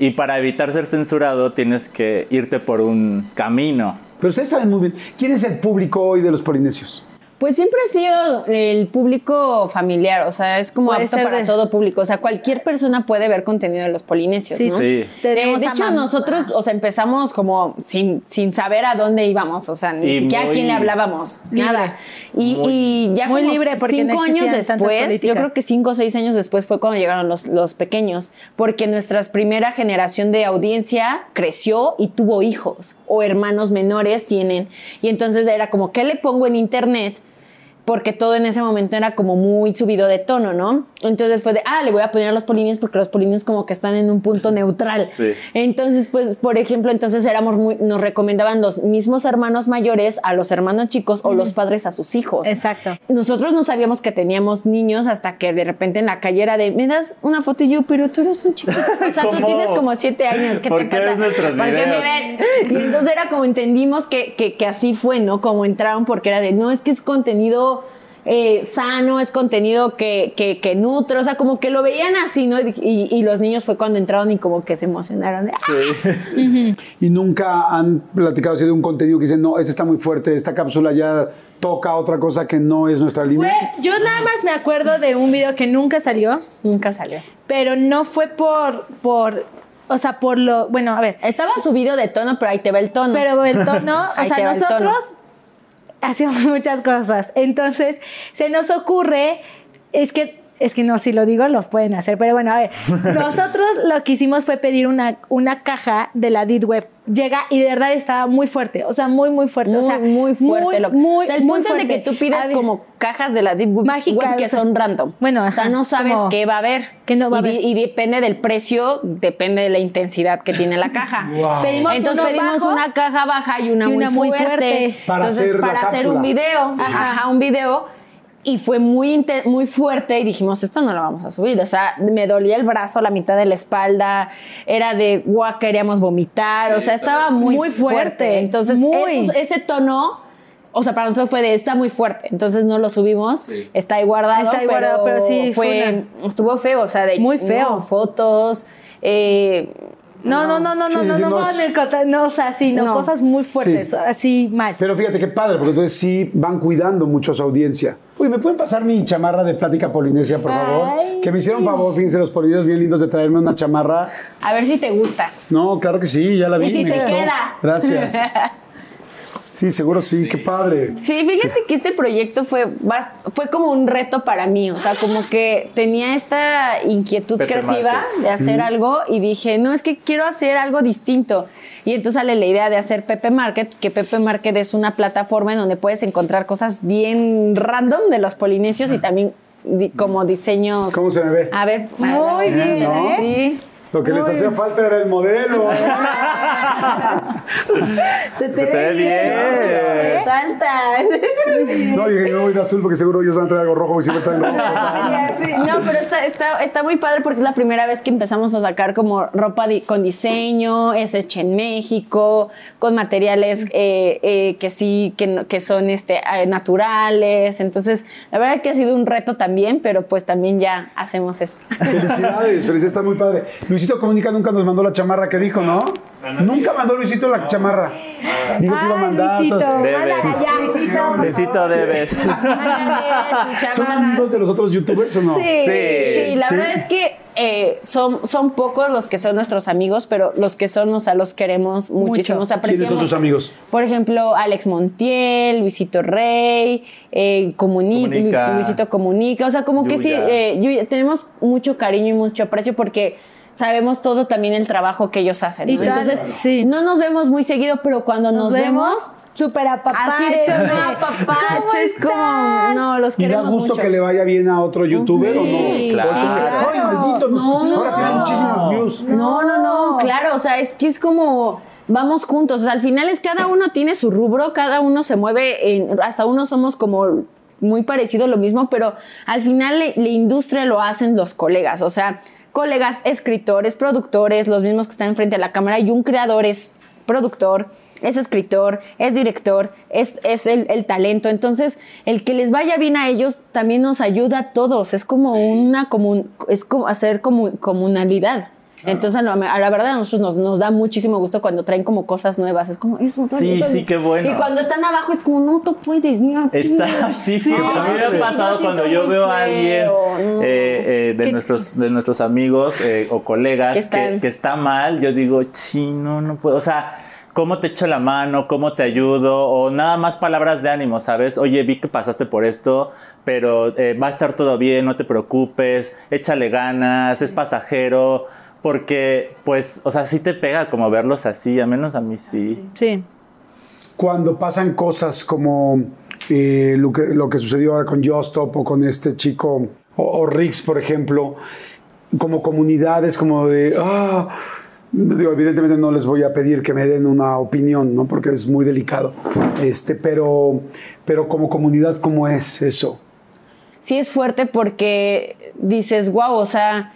Y para evitar ser censurado tienes que irte por un camino. Pero ustedes saben muy bien. ¿Quién es el público hoy de los polinesios? Pues siempre ha sido el público familiar, o sea, es como Puede apto para de- todo público, o sea, cualquier persona puede ver contenido de los polinesios, Sí, ¿no? Sí. De, Tenemos de hecho, nosotros, o sea, empezamos como sin, sin saber a dónde íbamos, o sea, ni Y siquiera a quién le hablábamos, Libre. nada. Y, Muy- y ya Muy como libre, porque cinco no años después, yo creo que cinco o seis años después fue cuando llegaron los, los pequeños, porque nuestra primera generación de audiencia creció y tuvo hijos, o hermanos menores tienen, y entonces era como, ¿qué le pongo en internet? Porque todo en ese momento era como muy subido de tono, ¿no? Entonces fue de, ah, le voy a poner a los polinios porque los polinios como que están en un punto neutral. Sí. Entonces, pues, por ejemplo, entonces éramos muy, nos recomendaban los mismos hermanos mayores a los hermanos chicos o los padres a sus hijos. Exacto. Nosotros no sabíamos que teníamos niños hasta que de repente en la calle era de, me das una foto y yo, pero tú eres un chico. O sea, tú ¿Cómo? tienes como siete años. ¿Qué ¿Por te qué pasa? ¿Por qué me videos? ves? Y entonces era como entendimos que, que, que así fue, ¿no? Como entraron porque era de, no, es que es contenido eh, sano, es contenido que, que, que nutre, o sea, como que lo veían así, ¿no? Y, y- y los niños fue cuando entraron y como que se emocionaron de, ¡ah! Y nunca han platicado así de un contenido que dicen, no, este está muy fuerte, esta cápsula ya toca otra cosa que no es nuestra línea. Fue- yo nada más me acuerdo de un video que nunca salió, Nunca salió. pero no fue por, por, o sea, por lo, bueno, a ver, Estaba subido de tono, pero ahí te va el tono. pero el tono, o sea, va el tono. nosotros hacíamos muchas cosas. Entonces, se nos ocurre, es que, es que no, si lo digo, lo pueden hacer, pero bueno, a ver, nosotros lo que hicimos fue pedir una, una caja de la Deep Web. llega y de verdad estaba muy fuerte, o sea, muy, muy fuerte. Muy, o sea, muy fuerte. lo- muy, o sea, el muy punto es de fuerte. que tú ver, como cajas de la Deep Web Mágicas, que o sea, son random. bueno, o sea, ajá, no sabes como- qué va a haber. que no va a y, haber. y depende del precio, depende de la intensidad que tiene la caja. Wow. Pedimos Entonces pedimos bajo una caja baja y una, y una muy, muy fuerte. fuerte. Para Entonces, hacer para hacer un video, ajá, un video. Y fue muy, muy fuerte y dijimos, esto no lo vamos a subir. O sea, me dolía el brazo, la mitad de la espalda, era de, guau, queríamos vomitar. o sea, estaba muy, Muy fuerte. fuerte, Entonces, muy. esos- ese tono, o sea, para nosotros fue de, está muy fuerte. Entonces no lo subimos, está ahí guardado. Está ahí guardado, pero sí, fue, fue estuvo feo, o sea, de Muy feo. no, fotos, eh, No, no, no, no, Sí, no, no, sí, no, no no, cota- no, o sea, sí, no, No. cosas muy fuertes, Sí. así mal. Pero fíjate qué padre, porque entonces sí van cuidando mucho a su audiencia. Uy, ¿me pueden pasar mi chamarra de plática polinesia, por favor? Ay. Que me hicieron favor, fíjense, los polinesios bien lindos de traerme una chamarra. a ver si te gusta. No, claro que sí, ya la vi. Y si me te gustó. queda. Gracias. Sí, seguro sí, qué padre. Sí, fíjate que este proyecto fue, fue como un reto para mí, o sea, como que tenía esta inquietud creativa de hacer algo y dije, no, es que quiero hacer algo distinto. Y entonces sale la idea de hacer Pepe Market, que Pepe Market es una plataforma en donde puedes encontrar cosas bien random de los polinesios y también di- como diseños. ¿Cómo se me ve? A ver, Muy bien, ¿no? ¿eh? Sí. Lo que les hacía falta era el modelo. Se te Se te ve bien. Santa. No, yo no voy de azul porque seguro ellos van a traer algo rojo y siempre traen rojo. No, pero está, está, está muy padre porque es la primera vez que empezamos a sacar como ropa di- con diseño, es hecha en México, con materiales eh, eh, que sí, que, no- que son este, eh, naturales. Entonces, la verdad que ha sido un reto también, pero pues también ya hacemos eso. Felicidades, felicidades, está muy padre. Luisito Comunica nunca nos mandó la chamarra que dijo, ¿no? Nunca mandó Luisito la chamarra. Dijo que iba a mandar. Luisito, Debes. Luisito, debes. ¿Son amigos de los otros youtubers o no? Sí, Sí. sí, la Sí. verdad es que eh, son, son pocos los que son nuestros amigos, pero los que son, o sea, los queremos muchísimo. o sea, ¿Quiénes son sus amigos? Por ejemplo, Alex Montiel, Luisito Rey, eh, Comuni- Comunica. Lu- Luisito Comunica. O sea, como que sí, Yuya. eh, Yuya, tenemos mucho cariño y mucho aprecio porque sabemos todo también el trabajo que ellos hacen. ¿no? Entonces, sí. no nos vemos muy seguido, pero cuando nos, vemos, súper apapacho. así de ¿no? no, papacho, ¿Cómo es como, no, los ¿Y da queremos gusto mucho. que le vaya bien a otro youtuber o no? Claro. Ay, maldito, nos- No. ahora tiene muchísimos views. No, no, no, claro, o sea, es que es como vamos juntos, o sea, al final es cada uno tiene su rubro, cada uno se mueve, en, hasta uno somos como muy parecido lo mismo, pero al final la la industria lo hacen los colegas, o sea, colegas, escritores, productores, los mismos que están enfrente de la cámara y un creador es productor, es escritor, es director, es, es el, el talento. Entonces, el que les vaya bien a ellos también nos ayuda a todos. Es como una comun, es como hacer como comunalidad. Entonces, a la, verdad, a nosotros nos, nos da muchísimo gusto cuando traen como cosas nuevas. Es como, eso, Sí, sí, qué bueno. Y cuando están abajo es como, no, tú puedes, mira. aquí, Está, mira". sí, sí, a mí me sí, ha pasado cuando yo veo a alguien no. eh, eh, de, ¿Qué- nuestros, de nuestros amigos eh, o colegas Que que está mal, yo digo, chino, no puedo, o sea, ¿cómo te echo la mano? ¿Cómo te ayudo? O nada más palabras de ánimo, ¿sabes? Oye, vi que pasaste por esto, pero eh, va a estar todo bien, no te preocupes, échale ganas, es pasajero. Porque, pues, o sea, sí te pega como verlos así, al menos a mí sí. Sí. Cuando pasan cosas como eh, lo, que, lo que sucedió ahora con Justop o con este chico, o, o Rix, por ejemplo, como comunidades, como de, ah, digo, evidentemente no les voy a pedir que me den una opinión, ¿no? Porque es muy delicado. Este, pero, pero como comunidad, ¿cómo es eso? sí es fuerte porque dices, wow, o sea,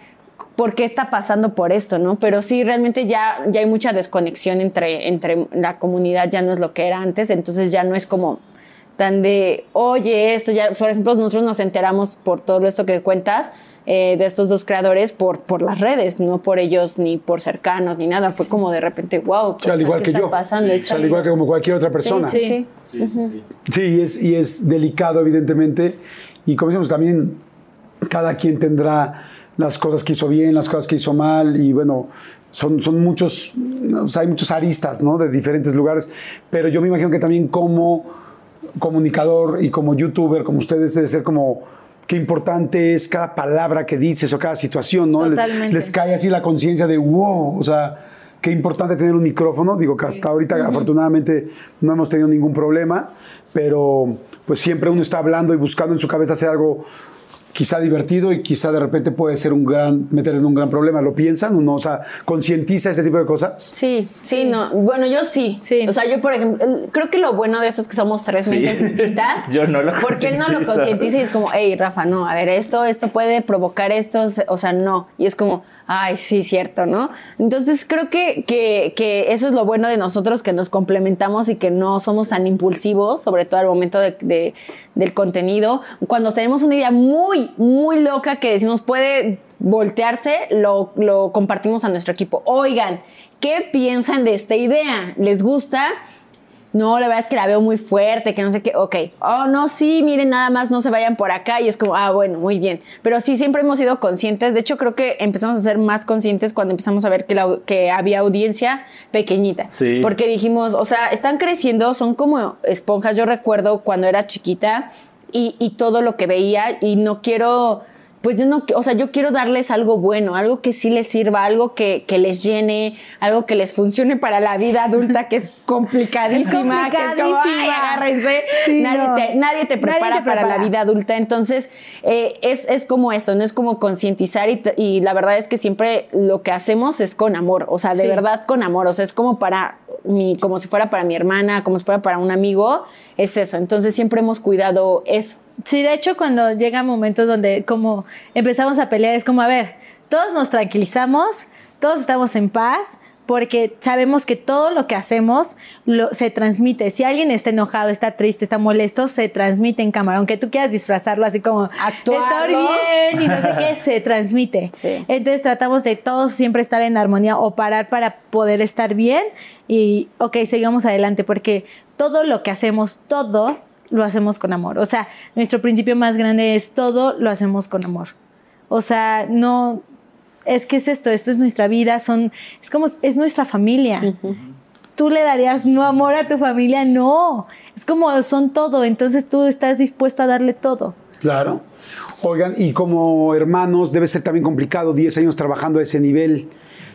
¿por qué está pasando por esto, no? Pero sí, realmente ya, ya hay mucha desconexión entre, entre la comunidad, ya no es lo que era antes, entonces ya no es como tan de, oye, esto ya, por ejemplo, nosotros nos enteramos por todo esto que cuentas eh, de estos dos creadores por, por las redes, no por ellos ni por cercanos ni nada, fue como de repente, wow, O sea, al igual ¿qué que está yo. pasando? O sea, al igual que como cualquier otra persona. Sí, sí, sí. Sí, y es, y es delicado, evidentemente. Y como decimos, también cada quien tendrá las cosas que hizo bien, las cosas que hizo mal, y bueno, son, son muchos, o sea, hay muchos aristas, ¿no? De diferentes lugares. Pero yo me imagino que también como comunicador y como youtuber, como ustedes, debe ser como qué importante es cada palabra que dices o cada situación, ¿no? Les- Totalmente. Les, cae así la conciencia de wow, o sea, qué importante tener un micrófono. Digo que hasta ahorita afortunadamente no hemos tenido ningún problema, pero pues siempre uno está hablando y buscando en su cabeza hacer algo quizá divertido y quizá de repente puede ser un gran, meter en un gran problema. ¿Lo piensan? ¿Uno, o sea, concientiza ese tipo de cosas? Sí, sí, no. Bueno, yo sí. Sí. O sea, yo, por ejemplo, creo que lo bueno de esto es que somos tres Sí. mentes distintas. Yo no lo Porque él no lo concientiza y es como, hey, Rafa, no, a ver, esto, esto puede provocar esto, o sea, no. Y es como, ay, sí, cierto, ¿no? Entonces creo que, que, que eso es lo bueno de nosotros, que nos complementamos y que no somos tan impulsivos, sobre todo al momento de, de- del contenido. Cuando tenemos una idea muy, muy loca que decimos puede voltearse, lo, lo compartimos a nuestro equipo. Oigan, ¿qué piensan de esta idea? ¿Les gusta? No, la verdad es que la veo muy fuerte, que no sé qué. Ok. Oh, no, sí, miren, nada más no se vayan por acá. Y es como, ah, bueno, muy bien. Pero sí, siempre hemos sido conscientes. De hecho, creo que empezamos a ser más conscientes cuando empezamos a ver que, la- que había audiencia pequeñita. Sí. Porque dijimos, o sea, están creciendo, son como esponjas. Yo recuerdo cuando era chiquita y, y todo lo que veía y no quiero pues yo no, o sea, yo quiero darles algo bueno, algo que sí les sirva, algo que, que les llene, algo que les funcione para la vida adulta, que es complicadísima, que es como, ay, complicadísima. agárrense. Sí, nadie, no. te, nadie te Nadie prepara te para la vida adulta. Entonces, eh, es, es como esto, no es como concientizar y, la verdad es que siempre lo que hacemos es con amor, o sea, de Sí. verdad con amor, o sea, es como para como si fuera para mi hermana, como si fuera para un amigo, es eso. Entonces, siempre hemos cuidado eso. Sí, de hecho, cuando llegan momentos donde como empezamos a pelear, es como, a ver, todos nos tranquilizamos, todos estamos en paz, porque sabemos que todo lo que hacemos lo, se transmite. Si alguien está enojado, está triste, está molesto, se transmite en cámara. Aunque tú quieras disfrazarlo así como estar bien y no sé qué, se transmite. Sí. Entonces tratamos de todos siempre estar en armonía o parar para poder estar bien y, ok, sigamos adelante, porque todo lo que hacemos, todo lo hacemos con amor. O sea, nuestro principio más grande es todo lo hacemos con amor. O sea, no, es que es esto, esto es nuestra vida, son, es como, es nuestra familia. Tú le darías no amor a tu familia, no. Es como son todo, entonces tú estás dispuesto a darle todo. Claro. Oigan, y como hermanos debe ser también complicado, 10 años trabajando a ese nivel.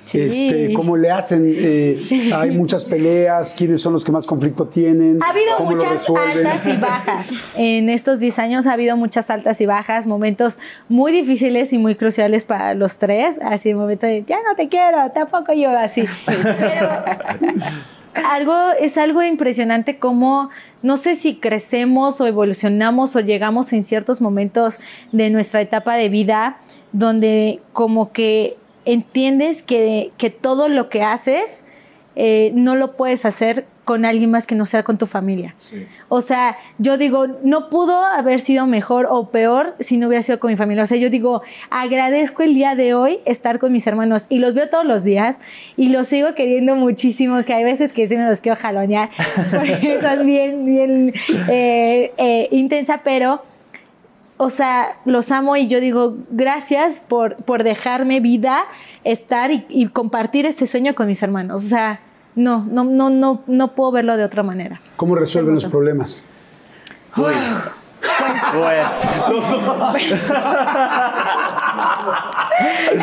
Sí. Este, ¿Cómo le hacen? Eh, hay muchas peleas, ¿quiénes son los que más conflicto tienen? Ha habido ¿Cómo lo muchas altas y bajas. En estos 10 años ha habido muchas altas y bajas, momentos muy difíciles y muy cruciales para los tres. Así, el momento de, ya no te quiero, tampoco yo, así. Pero algo, es algo impresionante como, no sé si crecemos o evolucionamos o llegamos en ciertos momentos de nuestra etapa de vida donde como que entiendes que, que todo lo que haces eh, no lo puedes hacer con alguien más que no sea con tu familia. O sea, yo digo, no pudo haber sido mejor o peor si no hubiera sido con mi familia. O sea, yo digo, agradezco el día de hoy estar con mis hermanos y los veo todos los días y los sigo queriendo muchísimo, que hay veces que sí me los quiero jalonear, porque eso es bien, bien eh, eh, intensa, pero o sea, los amo y yo digo, gracias por, por dejarme vida, estar y, y compartir este sueño con mis hermanos. O sea, no, no, no, no, no puedo verlo de otra manera. ¿Cómo resuelven los problemas? Pues.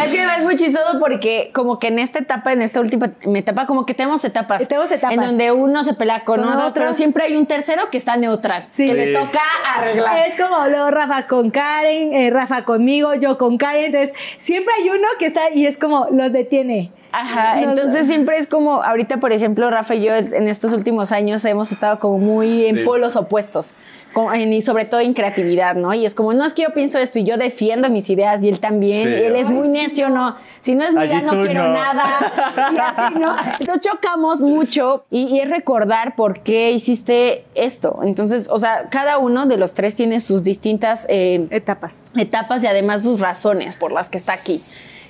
Es que es muy chistoso porque como que en esta etapa, en esta última etapa, como que tenemos etapas. Tenemos etapas. En donde uno se pelea con, Con otro, otro. pero siempre hay un tercero que está neutral. Sí. Que le toca arreglar. Es como luego Rafa con Karen, eh, Rafa conmigo, yo con Karen. Entonces, siempre hay uno que está y es como los detiene. Ajá, No, entonces siempre es como, ahorita por ejemplo, Rafa y yo en estos últimos años hemos estado como muy en Sí. polos opuestos, como en- y sobre todo en creatividad, ¿no? Y es como, no es que yo pienso esto y yo defiendo mis ideas y él también, Sí. y él es muy necio, ¿no? Si no es mía, no quiero no. nada. Y así, ¿no? Entonces chocamos mucho y, y es recordar por qué hiciste esto. Entonces, o sea, cada uno de los tres tiene sus distintas... eh, Etapas. etapas y además sus razones por las que está aquí.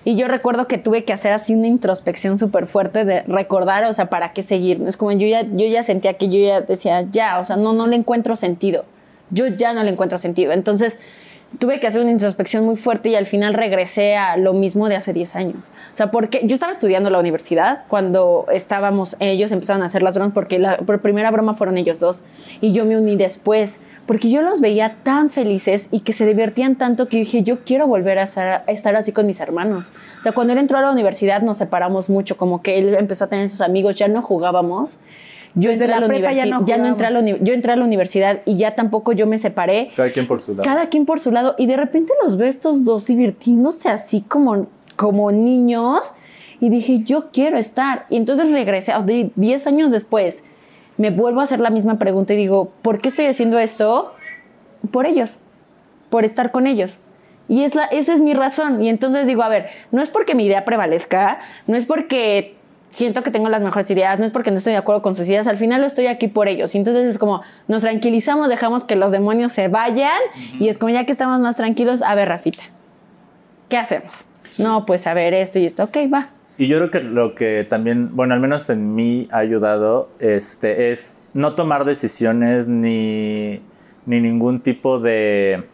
Y yo recuerdo que tuve que hacer así una introspección súper fuerte de recordar, o sea, para qué seguir. Es como yo ya, yo ya sentía que yo ya decía, ya, o sea, no, no le encuentro sentido. Yo ya no le encuentro sentido. Entonces, tuve que hacer una introspección muy fuerte y al final regresé a lo mismo de hace 10 años. O sea, porque yo estaba estudiando la universidad cuando estábamos, ellos empezaron a hacer las bromas porque la por primera broma fueron ellos dos y yo me uní después porque yo los veía tan felices y que se divertían tanto que dije, yo quiero volver a estar, a estar así con mis hermanos. O sea, cuando él entró a la universidad nos separamos mucho, como que él empezó a tener sus amigos, ya no jugábamos. Yo entré, la a la prepa ya no ya no entré a la yo entré a la universidad y ya tampoco yo me separé Cada quien por su lado. cada quien por su lado y de repente los veo estos dos divirtiéndose así como, como niños y dije yo quiero estar y entonces regresé o de 10 años después me vuelvo a hacer la misma pregunta y digo ¿por qué estoy haciendo esto? por ellos por estar con ellos y es la, esa es mi razón y entonces digo a ver no es porque mi idea prevalezca no es porque siento que tengo las mejores ideas, no es porque no estoy de acuerdo con sus ideas, al final estoy aquí por ellos. Y entonces es como, nos tranquilizamos, dejamos que los demonios se vayan y es como ya que estamos más tranquilos, a ver, Rafita, ¿qué hacemos? No, pues a ver esto y esto, ok, va. Y yo creo que lo que también, bueno, al menos en mí ha ayudado, este, es no tomar decisiones ni, ni ningún tipo de,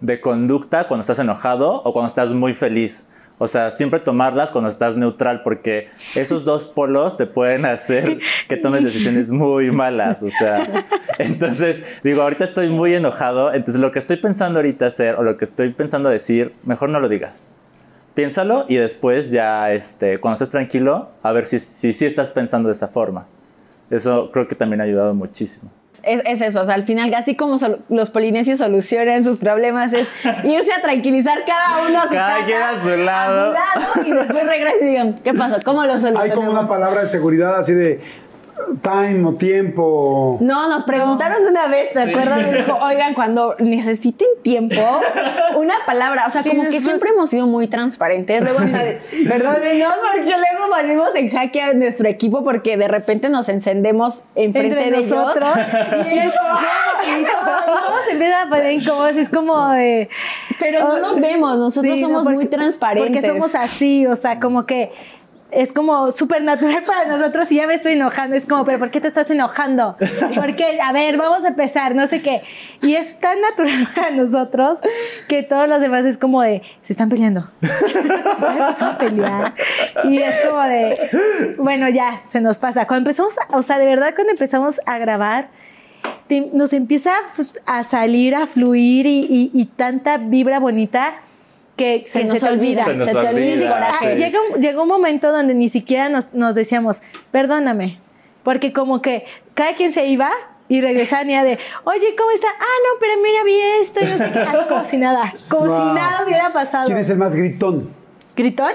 de conducta cuando estás enojado o cuando estás muy feliz. O sea, siempre tomarlas cuando estás neutral, porque esos dos polos te pueden hacer que tomes decisiones muy malas. O sea, entonces, digo, ahorita estoy muy enojado, entonces lo que estoy pensando ahorita hacer o lo que estoy pensando decir, mejor no lo digas piénsalo y después ya, este, cuando estés tranquilo, a ver si si, si estás pensando de esa forma. Eso creo que también ha ayudado muchísimo. Es, es eso, o sea, al final, así como sol- los polinesios solucionan sus problemas, es irse a tranquilizar cada uno a su Cada casa, quien a su lado. a su lado, y después regresan y digan, ¿qué pasó? ¿Cómo lo Hay solucionamos? como una palabra de seguridad así de time o tiempo. No, nos preguntaron una vez, ¿te acuerdas? Dijo, oigan, cuando necesiten tiempo, una palabra, o sea, como que siempre hemos sido muy transparentes. Luego, perdónenos, porque luego ponemos en jaque a nuestro equipo porque de repente nos encendemos enfrente entre de nosotros. ellos. Y es como, y todos se empiezan a poner incómodos. Es como de. Pero no nos vemos, nosotros Sí, no, somos porque- muy transparentes. Porque somos así, o sea, como que es como súper natural para nosotros y ya me estoy enojando. Es como, pero ¿por qué te estás enojando? Porque, a ver, vamos a empezar, no sé qué. Y es tan natural para nosotros que todos los demás es como de, se están peleando. Se a pelear. Y es como de, bueno, ya, se nos pasa. Cuando empezamos, o sea, de verdad, cuando empezamos a grabar, nos empieza pues, a salir, a fluir y tanta vibra bonita que Se que nos te olvida, Se nos se te olvida olvida. Ah, sí. llega, un, llegó un momento donde ni siquiera nos, nos decíamos, perdóname, porque como que cada quien se iba y regresaban y era de, oye, ¿cómo está? Ah, no, pero mira, vi esto, y no sé qué. Así como si nada, como Wow. si nada hubiera pasado. ¿Quién es el más gritón ¿Gritón?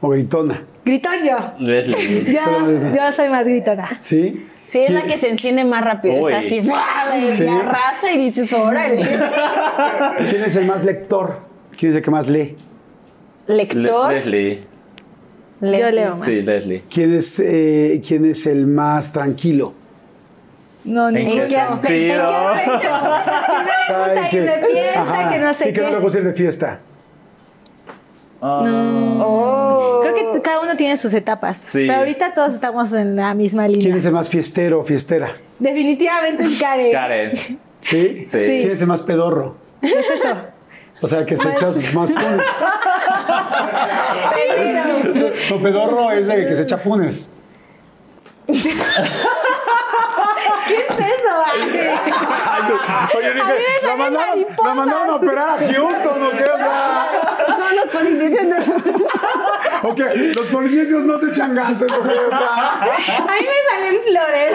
o gritona? Gritón yo. Leslie. Yo, yo soy más gritona. ¿Sí? Sí, es la que se enciende más rápido. Uy. Es así, de Sí. la raza y dices, órale. ¿Quién es el más lector? ¿Quién es el que más lee? Le- Lector. Leslie. Yo leo más. Sí, Leslie. ¿Quién es, eh, ¿Quién es el más tranquilo? No, ni ¿En ¿En qué qué aspecto? Que no me gusta ir de fiesta, Ajá, que no sé sí, que no qué. le gusta ir de fiesta. Oh. Creo que cada uno tiene sus etapas. Sí. Pero ahorita todos estamos en la misma línea. ¿Quién es el más fiestero o fiestera? Definitivamente es Karen. Karen. ¿Sí? Sí. ¿Quién es el más pedorro? ¿Qué es eso? O sea, que se echa más punes. No, pedorro es el que se echa punes. ¿Qué es eso? Oye, A mí me salen mariposas. la mandaron a operar a Houston, ¿o qué? O sea, Todos los polinesios no- ok, los polinesios no se echan gases, ¿o qué? O sea, A mí me salen flores.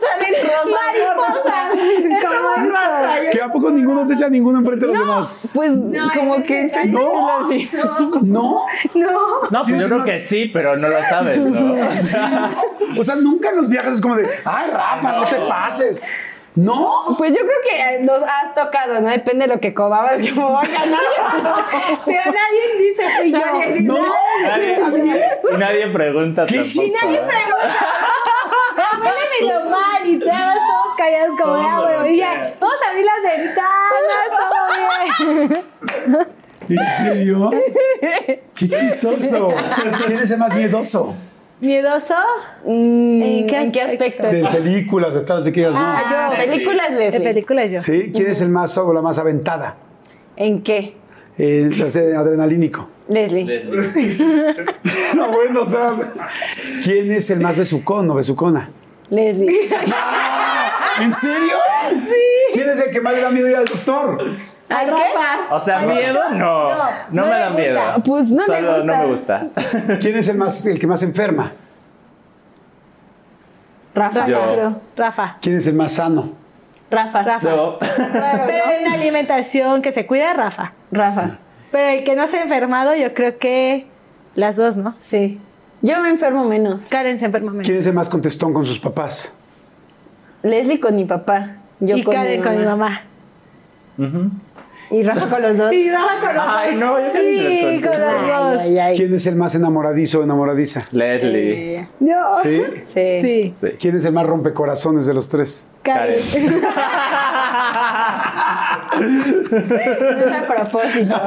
Salen rosas. Rosa. ¿que a poco ninguno se echa ninguno enfrente de los demás? Pues como que No, no. No. No, pues yo creo que sí, pero no lo sabes, ¿no? O sea, nunca en los viajes es como de, ay, Rafa, no te pases. No. Pues yo creo que nos has tocado, ¿no? Depende de lo que comabas, como vaya, Pero nadie dice fui yo. Nadie dice. No. Nadie- y nadie pregunta ¿Qué tampoco. Nadie pregunta. Huele medio mal y todos todos callados como de ah, bueno, y ya, vamos a abrir las ventanas, todo bien. ¿En serio? Qué chistoso. ¿Quién es el más miedoso? ¿Miedoso? Mm, ¿En qué ¿En qué aspecto? De películas, de tal, de que digas, no. Ah, yo. películas, De Leslie. películas yo. ¿Sí? ¿Quién es el más o la más aventada? ¿En qué? Eh, o sea, adrenalínico. Leslie. No, bueno, o sea, ¿quién es el más besucón o besucona? Leslie. ¿En serio? Sí. ¿Quién es el que más le da miedo ir al doctor? ¿Al Rafa? O sea, miedo no. No, no me da miedo. Pues no Solo gusta. no me gusta. ¿Quién es el, más, el que más enferma? Rafa. Yo. Rafa. ¿Quién es el más sano? Rafa. Rafa. Yo. Pero en alimentación que se cuida, Rafa. Rafa. Pero el que no se ha enfermado, yo creo que las dos, ¿no? Sí. Yo me enfermo menos. Karen se enferma menos. ¿Quién es el más contestón con sus papás? Leslie con mi papá. Yo y con Karen mi con mi mamá. mamá. Y Rafa con los dos. Y Rafa con los Ay, dos. no, yo Sí, con los dos. Ay, ay, ay. ¿Quién es el más enamoradizo o enamoradiza? Leslie. Eh, ¿Sí? Sí. Sí. Sí. ¿Quién es el más rompecorazones de los tres? Karen. Karen. No es a propósito.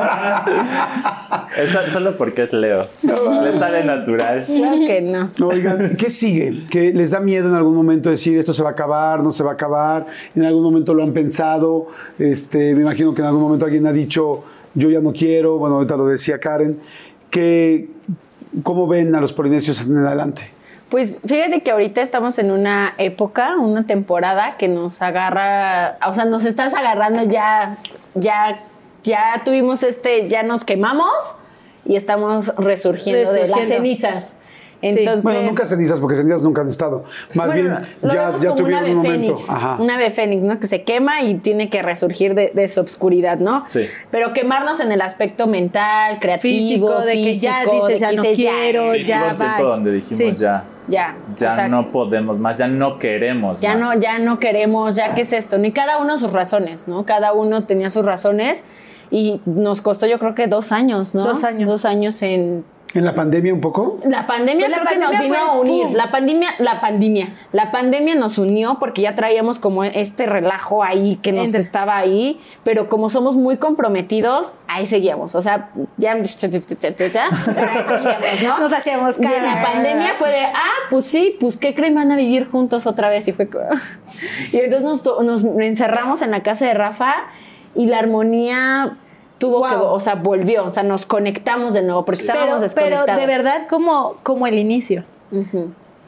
Es so- solo porque es Leo. Le sale natural. Claro que no. Oigan, ¿qué sigue? ¿Que les da miedo en algún momento decir esto se va a acabar, no se va a acabar? ¿En algún momento lo han pensado? Este, me imagino que en algún momento alguien ha dicho yo ya no quiero, bueno, ahorita lo decía Karen. ¿Qué, ¿Cómo ven a los polinesios en adelante? Pues fíjate que ahorita estamos en una época, una temporada que nos agarra, o sea, nos estás agarrando ya, ya, ya tuvimos este, ya nos quemamos y estamos resurgiendo, de las cenizas. Entonces, Bueno, nunca cenizas, porque cenizas nunca han estado. Más bueno, bien, ya, ya tuvieron ave un momento. fénix, Ajá. una ave fénix, ¿no? Que se quema y tiene que resurgir de, de su obscuridad, ¿no? Sí. Pero quemarnos en el aspecto mental, creativo, Físico, de que ya dices, ya no quiero, Sí, ya tiempo bye. donde dijimos Sí. ya. Ya, Ya o sea, no podemos más, ya no queremos Ya más. no, ya no queremos, ya qué es esto, ni cada uno sus razones, ¿no? Cada uno tenía sus razones y nos costó yo creo que dos años, ¿no? Dos años. Dos años en... ¿En la pandemia un poco? La pandemia Pues la creo que nos vino a unir. pum. La pandemia, la pandemia, la pandemia nos unió porque ya traíamos como este relajo ahí que nos Entre- estaba ahí, pero como somos muy comprometidos, ahí seguíamos. O sea, ya, pero ahí seguíamos, ¿no? Nos hacíamos Y en cara. la pandemia fue de, ah, pues sí, pues qué creen, van a vivir juntos otra vez. Y fue como- Y entonces nos, to- nos encerramos en la casa de Rafa y la armonía tuvo que, o sea, volvió, o sea, nos conectamos de nuevo porque estábamos Pero, pero desconectados. de verdad como, como el inicio.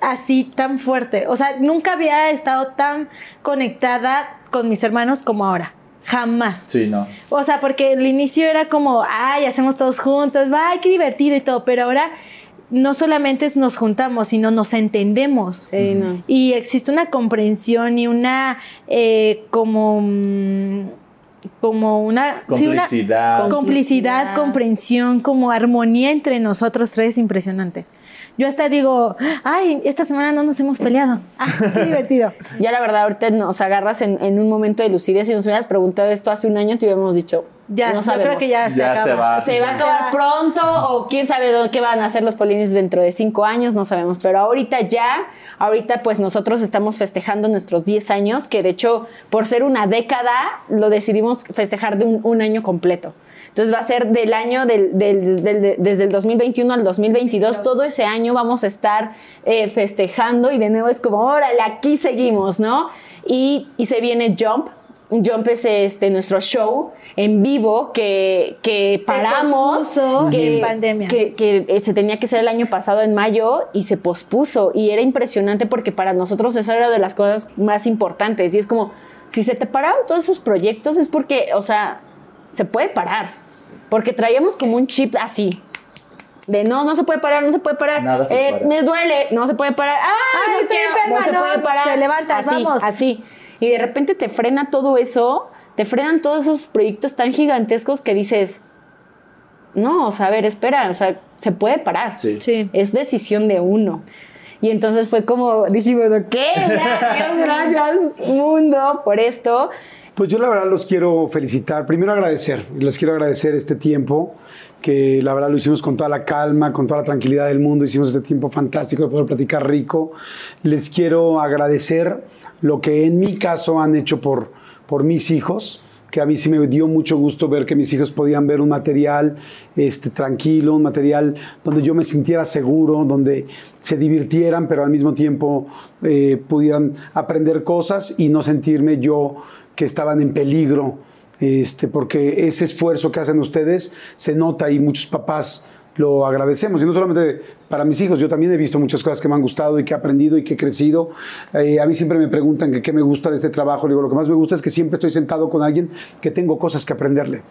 Así tan fuerte. O sea, nunca había estado tan conectada con mis hermanos como ahora. Jamás. Sí, no. O sea, porque el inicio era como, ay, hacemos todos juntos, ay, qué divertido y todo, pero ahora no solamente es nos juntamos, sino nos entendemos. Sí, no. Y existe una comprensión y una eh, como mm, como una sí, una Complicidad. complicidad, Complicidad. comprensión, como armonía entre nosotros tres impresionante. Yo hasta digo, ay, esta semana no nos hemos peleado. Ah, qué divertido. Ya la verdad, ahorita nos agarras en, en un momento de lucidez. Si nos hubieras preguntado esto hace un año, te hubiéramos dicho, Ya, no yo sabemos. creo que ya, se Ya acaba. se va. Se va a acabar pronto o quién sabe dónde- qué van a hacer los polines dentro de cinco años, no sabemos. Pero ahorita ya, ahorita pues nosotros estamos festejando nuestros 10 años, que de hecho por ser una década lo decidimos festejar de un, un año completo. Entonces va a ser del año, del, del- del- desde el 2021 al 2022, todo ese año vamos a estar eh, festejando y de nuevo es como, órale, aquí seguimos, ¿no? Y, y se viene Jump, Jump es este, nuestro show en vivo que, que paramos. pospuso que, en pandemia. Que, que, eh, se tenía que ser el año pasado en mayo y se pospuso. Y era impresionante porque para nosotros eso era de las cosas más importantes. Y es como, si se te pararon todos esos proyectos es porque, o sea, se puede parar. Porque traíamos como un chip así. De no, no se puede parar, no se puede parar. Nada se Eh, para. me duele, no se puede parar. Ah, Ay, no estoy enferma, no se puede parar. te levantas, así, vamos. así. Y de repente te frena todo eso, te frenan todos esos proyectos tan gigantescos que dices, no, o sea, a ver, espera, o sea, se puede parar. Sí. Sí. Es decisión de uno. Y entonces fue como, dijimos, ok, gracias, gracias, mundo, por esto. Pues yo la verdad los quiero felicitar. Primero agradecer. Les quiero agradecer este tiempo, que la verdad lo hicimos con toda la calma, con toda la tranquilidad del mundo. Hicimos este tiempo fantástico de poder platicar rico. Les quiero agradecer lo que en mi caso han hecho por, por mis hijos que a mí sí me dio mucho gusto ver que mis hijos podían ver un material este, tranquilo, un material donde yo me sintiera seguro, donde se divirtieran, pero al mismo tiempo eh, pudieran aprender cosas y no sentirme yo que estaban en peligro, este, porque ese esfuerzo que hacen ustedes se nota y muchos papás lo agradecemos. Y no solamente para mis hijos, yo también he visto muchas cosas que me han gustado y que he aprendido y que he crecido. Eh, a mí siempre me preguntan que qué me gusta de este trabajo. Le digo, lo que más me gusta es que siempre estoy sentado con alguien que tengo cosas que aprenderle.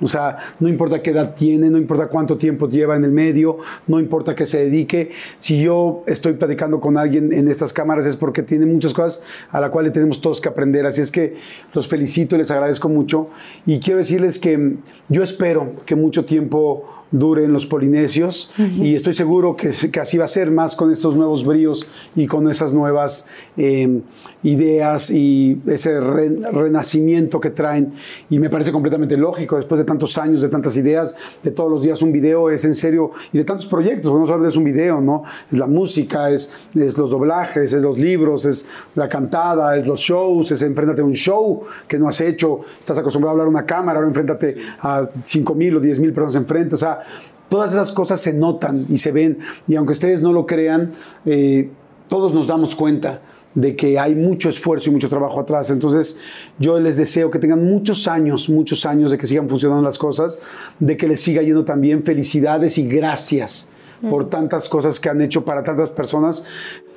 O sea, no importa qué edad tiene, no importa cuánto tiempo lleva en el medio, no importa qué se dedique. Si yo estoy platicando con alguien en estas cámaras es porque tiene muchas cosas a las cuales tenemos todos que aprender. Así es que los felicito y les agradezco mucho. Y quiero decirles que yo espero que mucho tiempo duren los polinesios y estoy seguro que, que, así va a ser más con estos nuevos bríos y con esas nuevas eh, ideas y ese re, renacimiento que traen y me parece completamente lógico después de tantos años, de tantas ideas, de todos los días un video es en serio y de tantos proyectos, no solo es un video, ¿no? Es la música, es, es los doblajes, es los libros, es la cantada, es los shows, es enfréntate a un show que no has hecho, estás acostumbrado a hablar a una cámara, ahora enfréntate a 5 mil o 10 mil personas enfrente, o sea, todas esas cosas se notan y se ven y aunque ustedes no lo crean, eh, todos nos damos cuenta de que hay mucho esfuerzo y mucho trabajo atrás. Entonces, yo les deseo que tengan muchos años, muchos años de que sigan funcionando las cosas, de que les siga yendo también felicidades y gracias por tantas cosas que han hecho para tantas personas.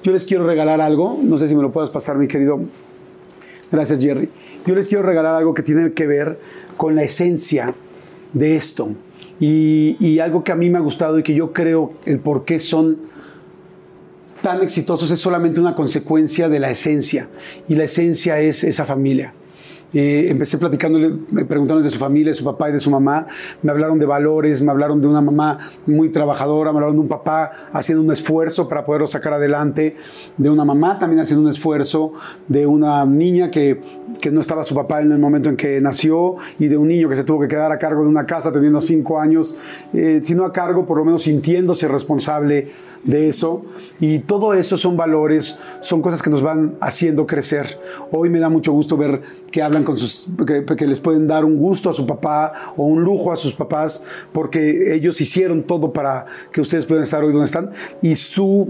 Yo les quiero regalar algo, no sé si me lo puedes pasar, mi querido. Gracias, Jerry. Yo les quiero regalar algo que tiene que ver con la esencia de esto. Y, y algo que a mí me ha gustado y que yo creo el por qué son tan exitosos es solamente una consecuencia de la esencia. Y la esencia es esa familia. Eh, empecé platicándole, me preguntaron de su familia, de su papá y de su mamá. Me hablaron de valores, me hablaron de una mamá muy trabajadora, me hablaron de un papá haciendo un esfuerzo para poderlo sacar adelante, de una mamá también haciendo un esfuerzo, de una niña que, que no estaba su papá en el momento en que nació y de un niño que se tuvo que quedar a cargo de una casa teniendo cinco años, eh, si no a cargo, por lo menos sintiéndose responsable de eso. Y todo eso son valores, son cosas que nos van haciendo crecer. Hoy me da mucho gusto ver que hablan con sus, que, que, les pueden dar un gusto a su papá o un lujo a sus papás, porque ellos hicieron todo para que ustedes puedan estar hoy donde están y su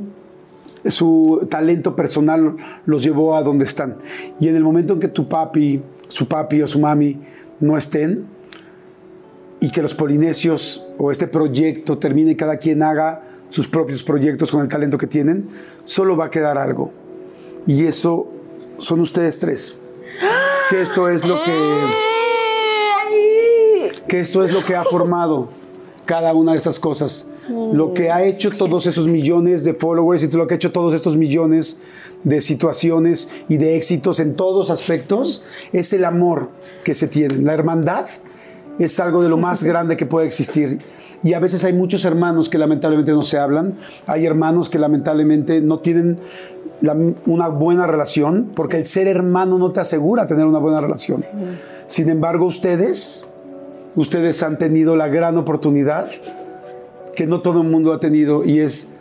su talento personal los llevó a donde están. Y en el momento en que tu papi, su papi o su mami no estén, y que los polinesios o este proyecto termine, cada quien haga sus propios proyectos con el talento que tienen, solo va a quedar algo. Y eso son ustedes tres. Que esto es lo que que esto es lo que ha formado cada una de estas cosas. Lo que ha hecho todos esos millones de followers y lo que ha hecho todos estos millones de situaciones y de éxitos en todos aspectos es el amor que se tiene. La hermandad es algo de lo más grande que puede existir. Y a veces hay muchos hermanos que lamentablemente no se hablan. Hay hermanos que lamentablemente no tienen la, una buena relación, porque el ser hermano no te asegura tener una buena relación. Sí. Sin embargo, ustedes, ustedes han tenido la gran oportunidad que no todo el mundo ha tenido y es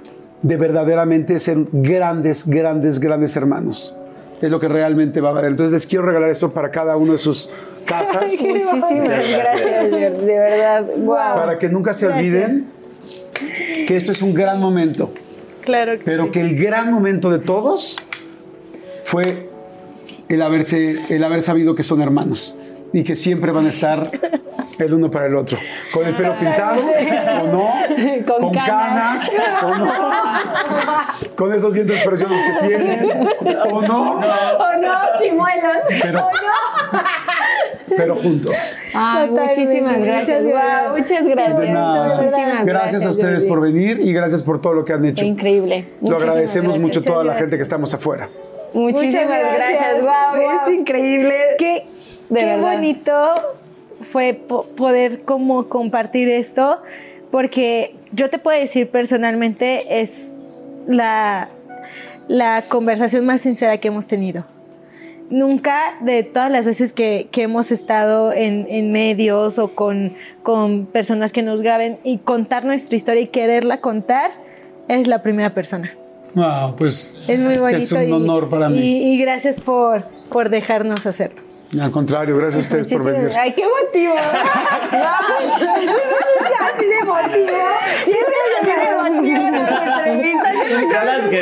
de verdaderamente ser grandes, grandes, grandes hermanos. Es lo que realmente va a valer. Entonces les quiero regalar esto para cada uno de sus casas. Muchísimas gracias, de verdad. Wow. Para que nunca se olviden que esto es un gran momento. Claro que Pero sí. que el gran momento de todos fue el, haberse, el haber sabido que son hermanos y que siempre van a estar el uno para el otro. Con el pelo pintado o no, Con con, canas. canas. o no, con esos dientes preciosos que tienen o no, O no, chimuelos. Pero- O no. Pero juntos. Ay, Totalmente. muchísimas gracias. Gracias, Wow, muchas gracias. De nada. Muchísimas Gracias a ustedes Jordi. por venir y gracias por todo lo que han hecho. Increíble. Lo Muchísimas agradecemos gracias. mucho a toda la gente que estamos afuera. Muchísimas Muchas gracias. Wow, es increíble. Qué, De qué verdad. bonito fue po- poder como compartir esto, porque yo te puedo decir personalmente es la, la conversación más sincera que hemos tenido. Nunca de todas las veces que, que hemos estado en, en medios o con, con personas que nos graben y contar nuestra historia y quererla contar, es la primera persona. Wow, pues Es muy bonito. Es un y- honor para mí. Y, y gracias por, por dejarnos hacerlo. Al contrario, gracias a ustedes por venir. Ay, qué motivo. De motivo. Siempre de motivo en las entrevistas. Caras que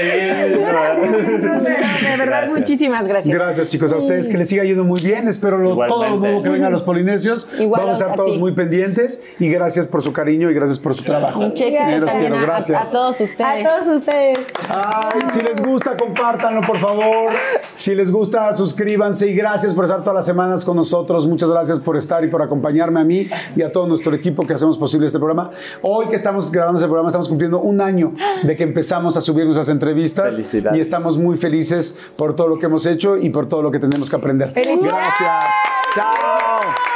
De verdad, muchísimas gracias. Gracias, chicos. A ustedes que les siga yendo muy bien. Espero lo- todo lo Igualmente. nuevo que vengan los polinesios. Igual Vamos a estar a todos ti. muy pendientes. Y gracias por su cariño y gracias por su trabajo. A- a, gracias. a todos ustedes. A todos ustedes. Ay, si les gusta, compártanlo, por favor. Si les gusta, suscríbanse y gracias por estar todas las semanas con nosotros. Muchas gracias por estar y por acompañarme a mí y a todo nuestro equipo que hacemos posible este programa. Hoy que estamos grabando este programa, estamos cumpliendo un año de que empezamos a subir nuestras entrevistas Felicidades. y estamos muy felices por todo lo que hemos hecho y por todo lo que tenemos que aprender. ¡Felicidades! Gracias. Chao.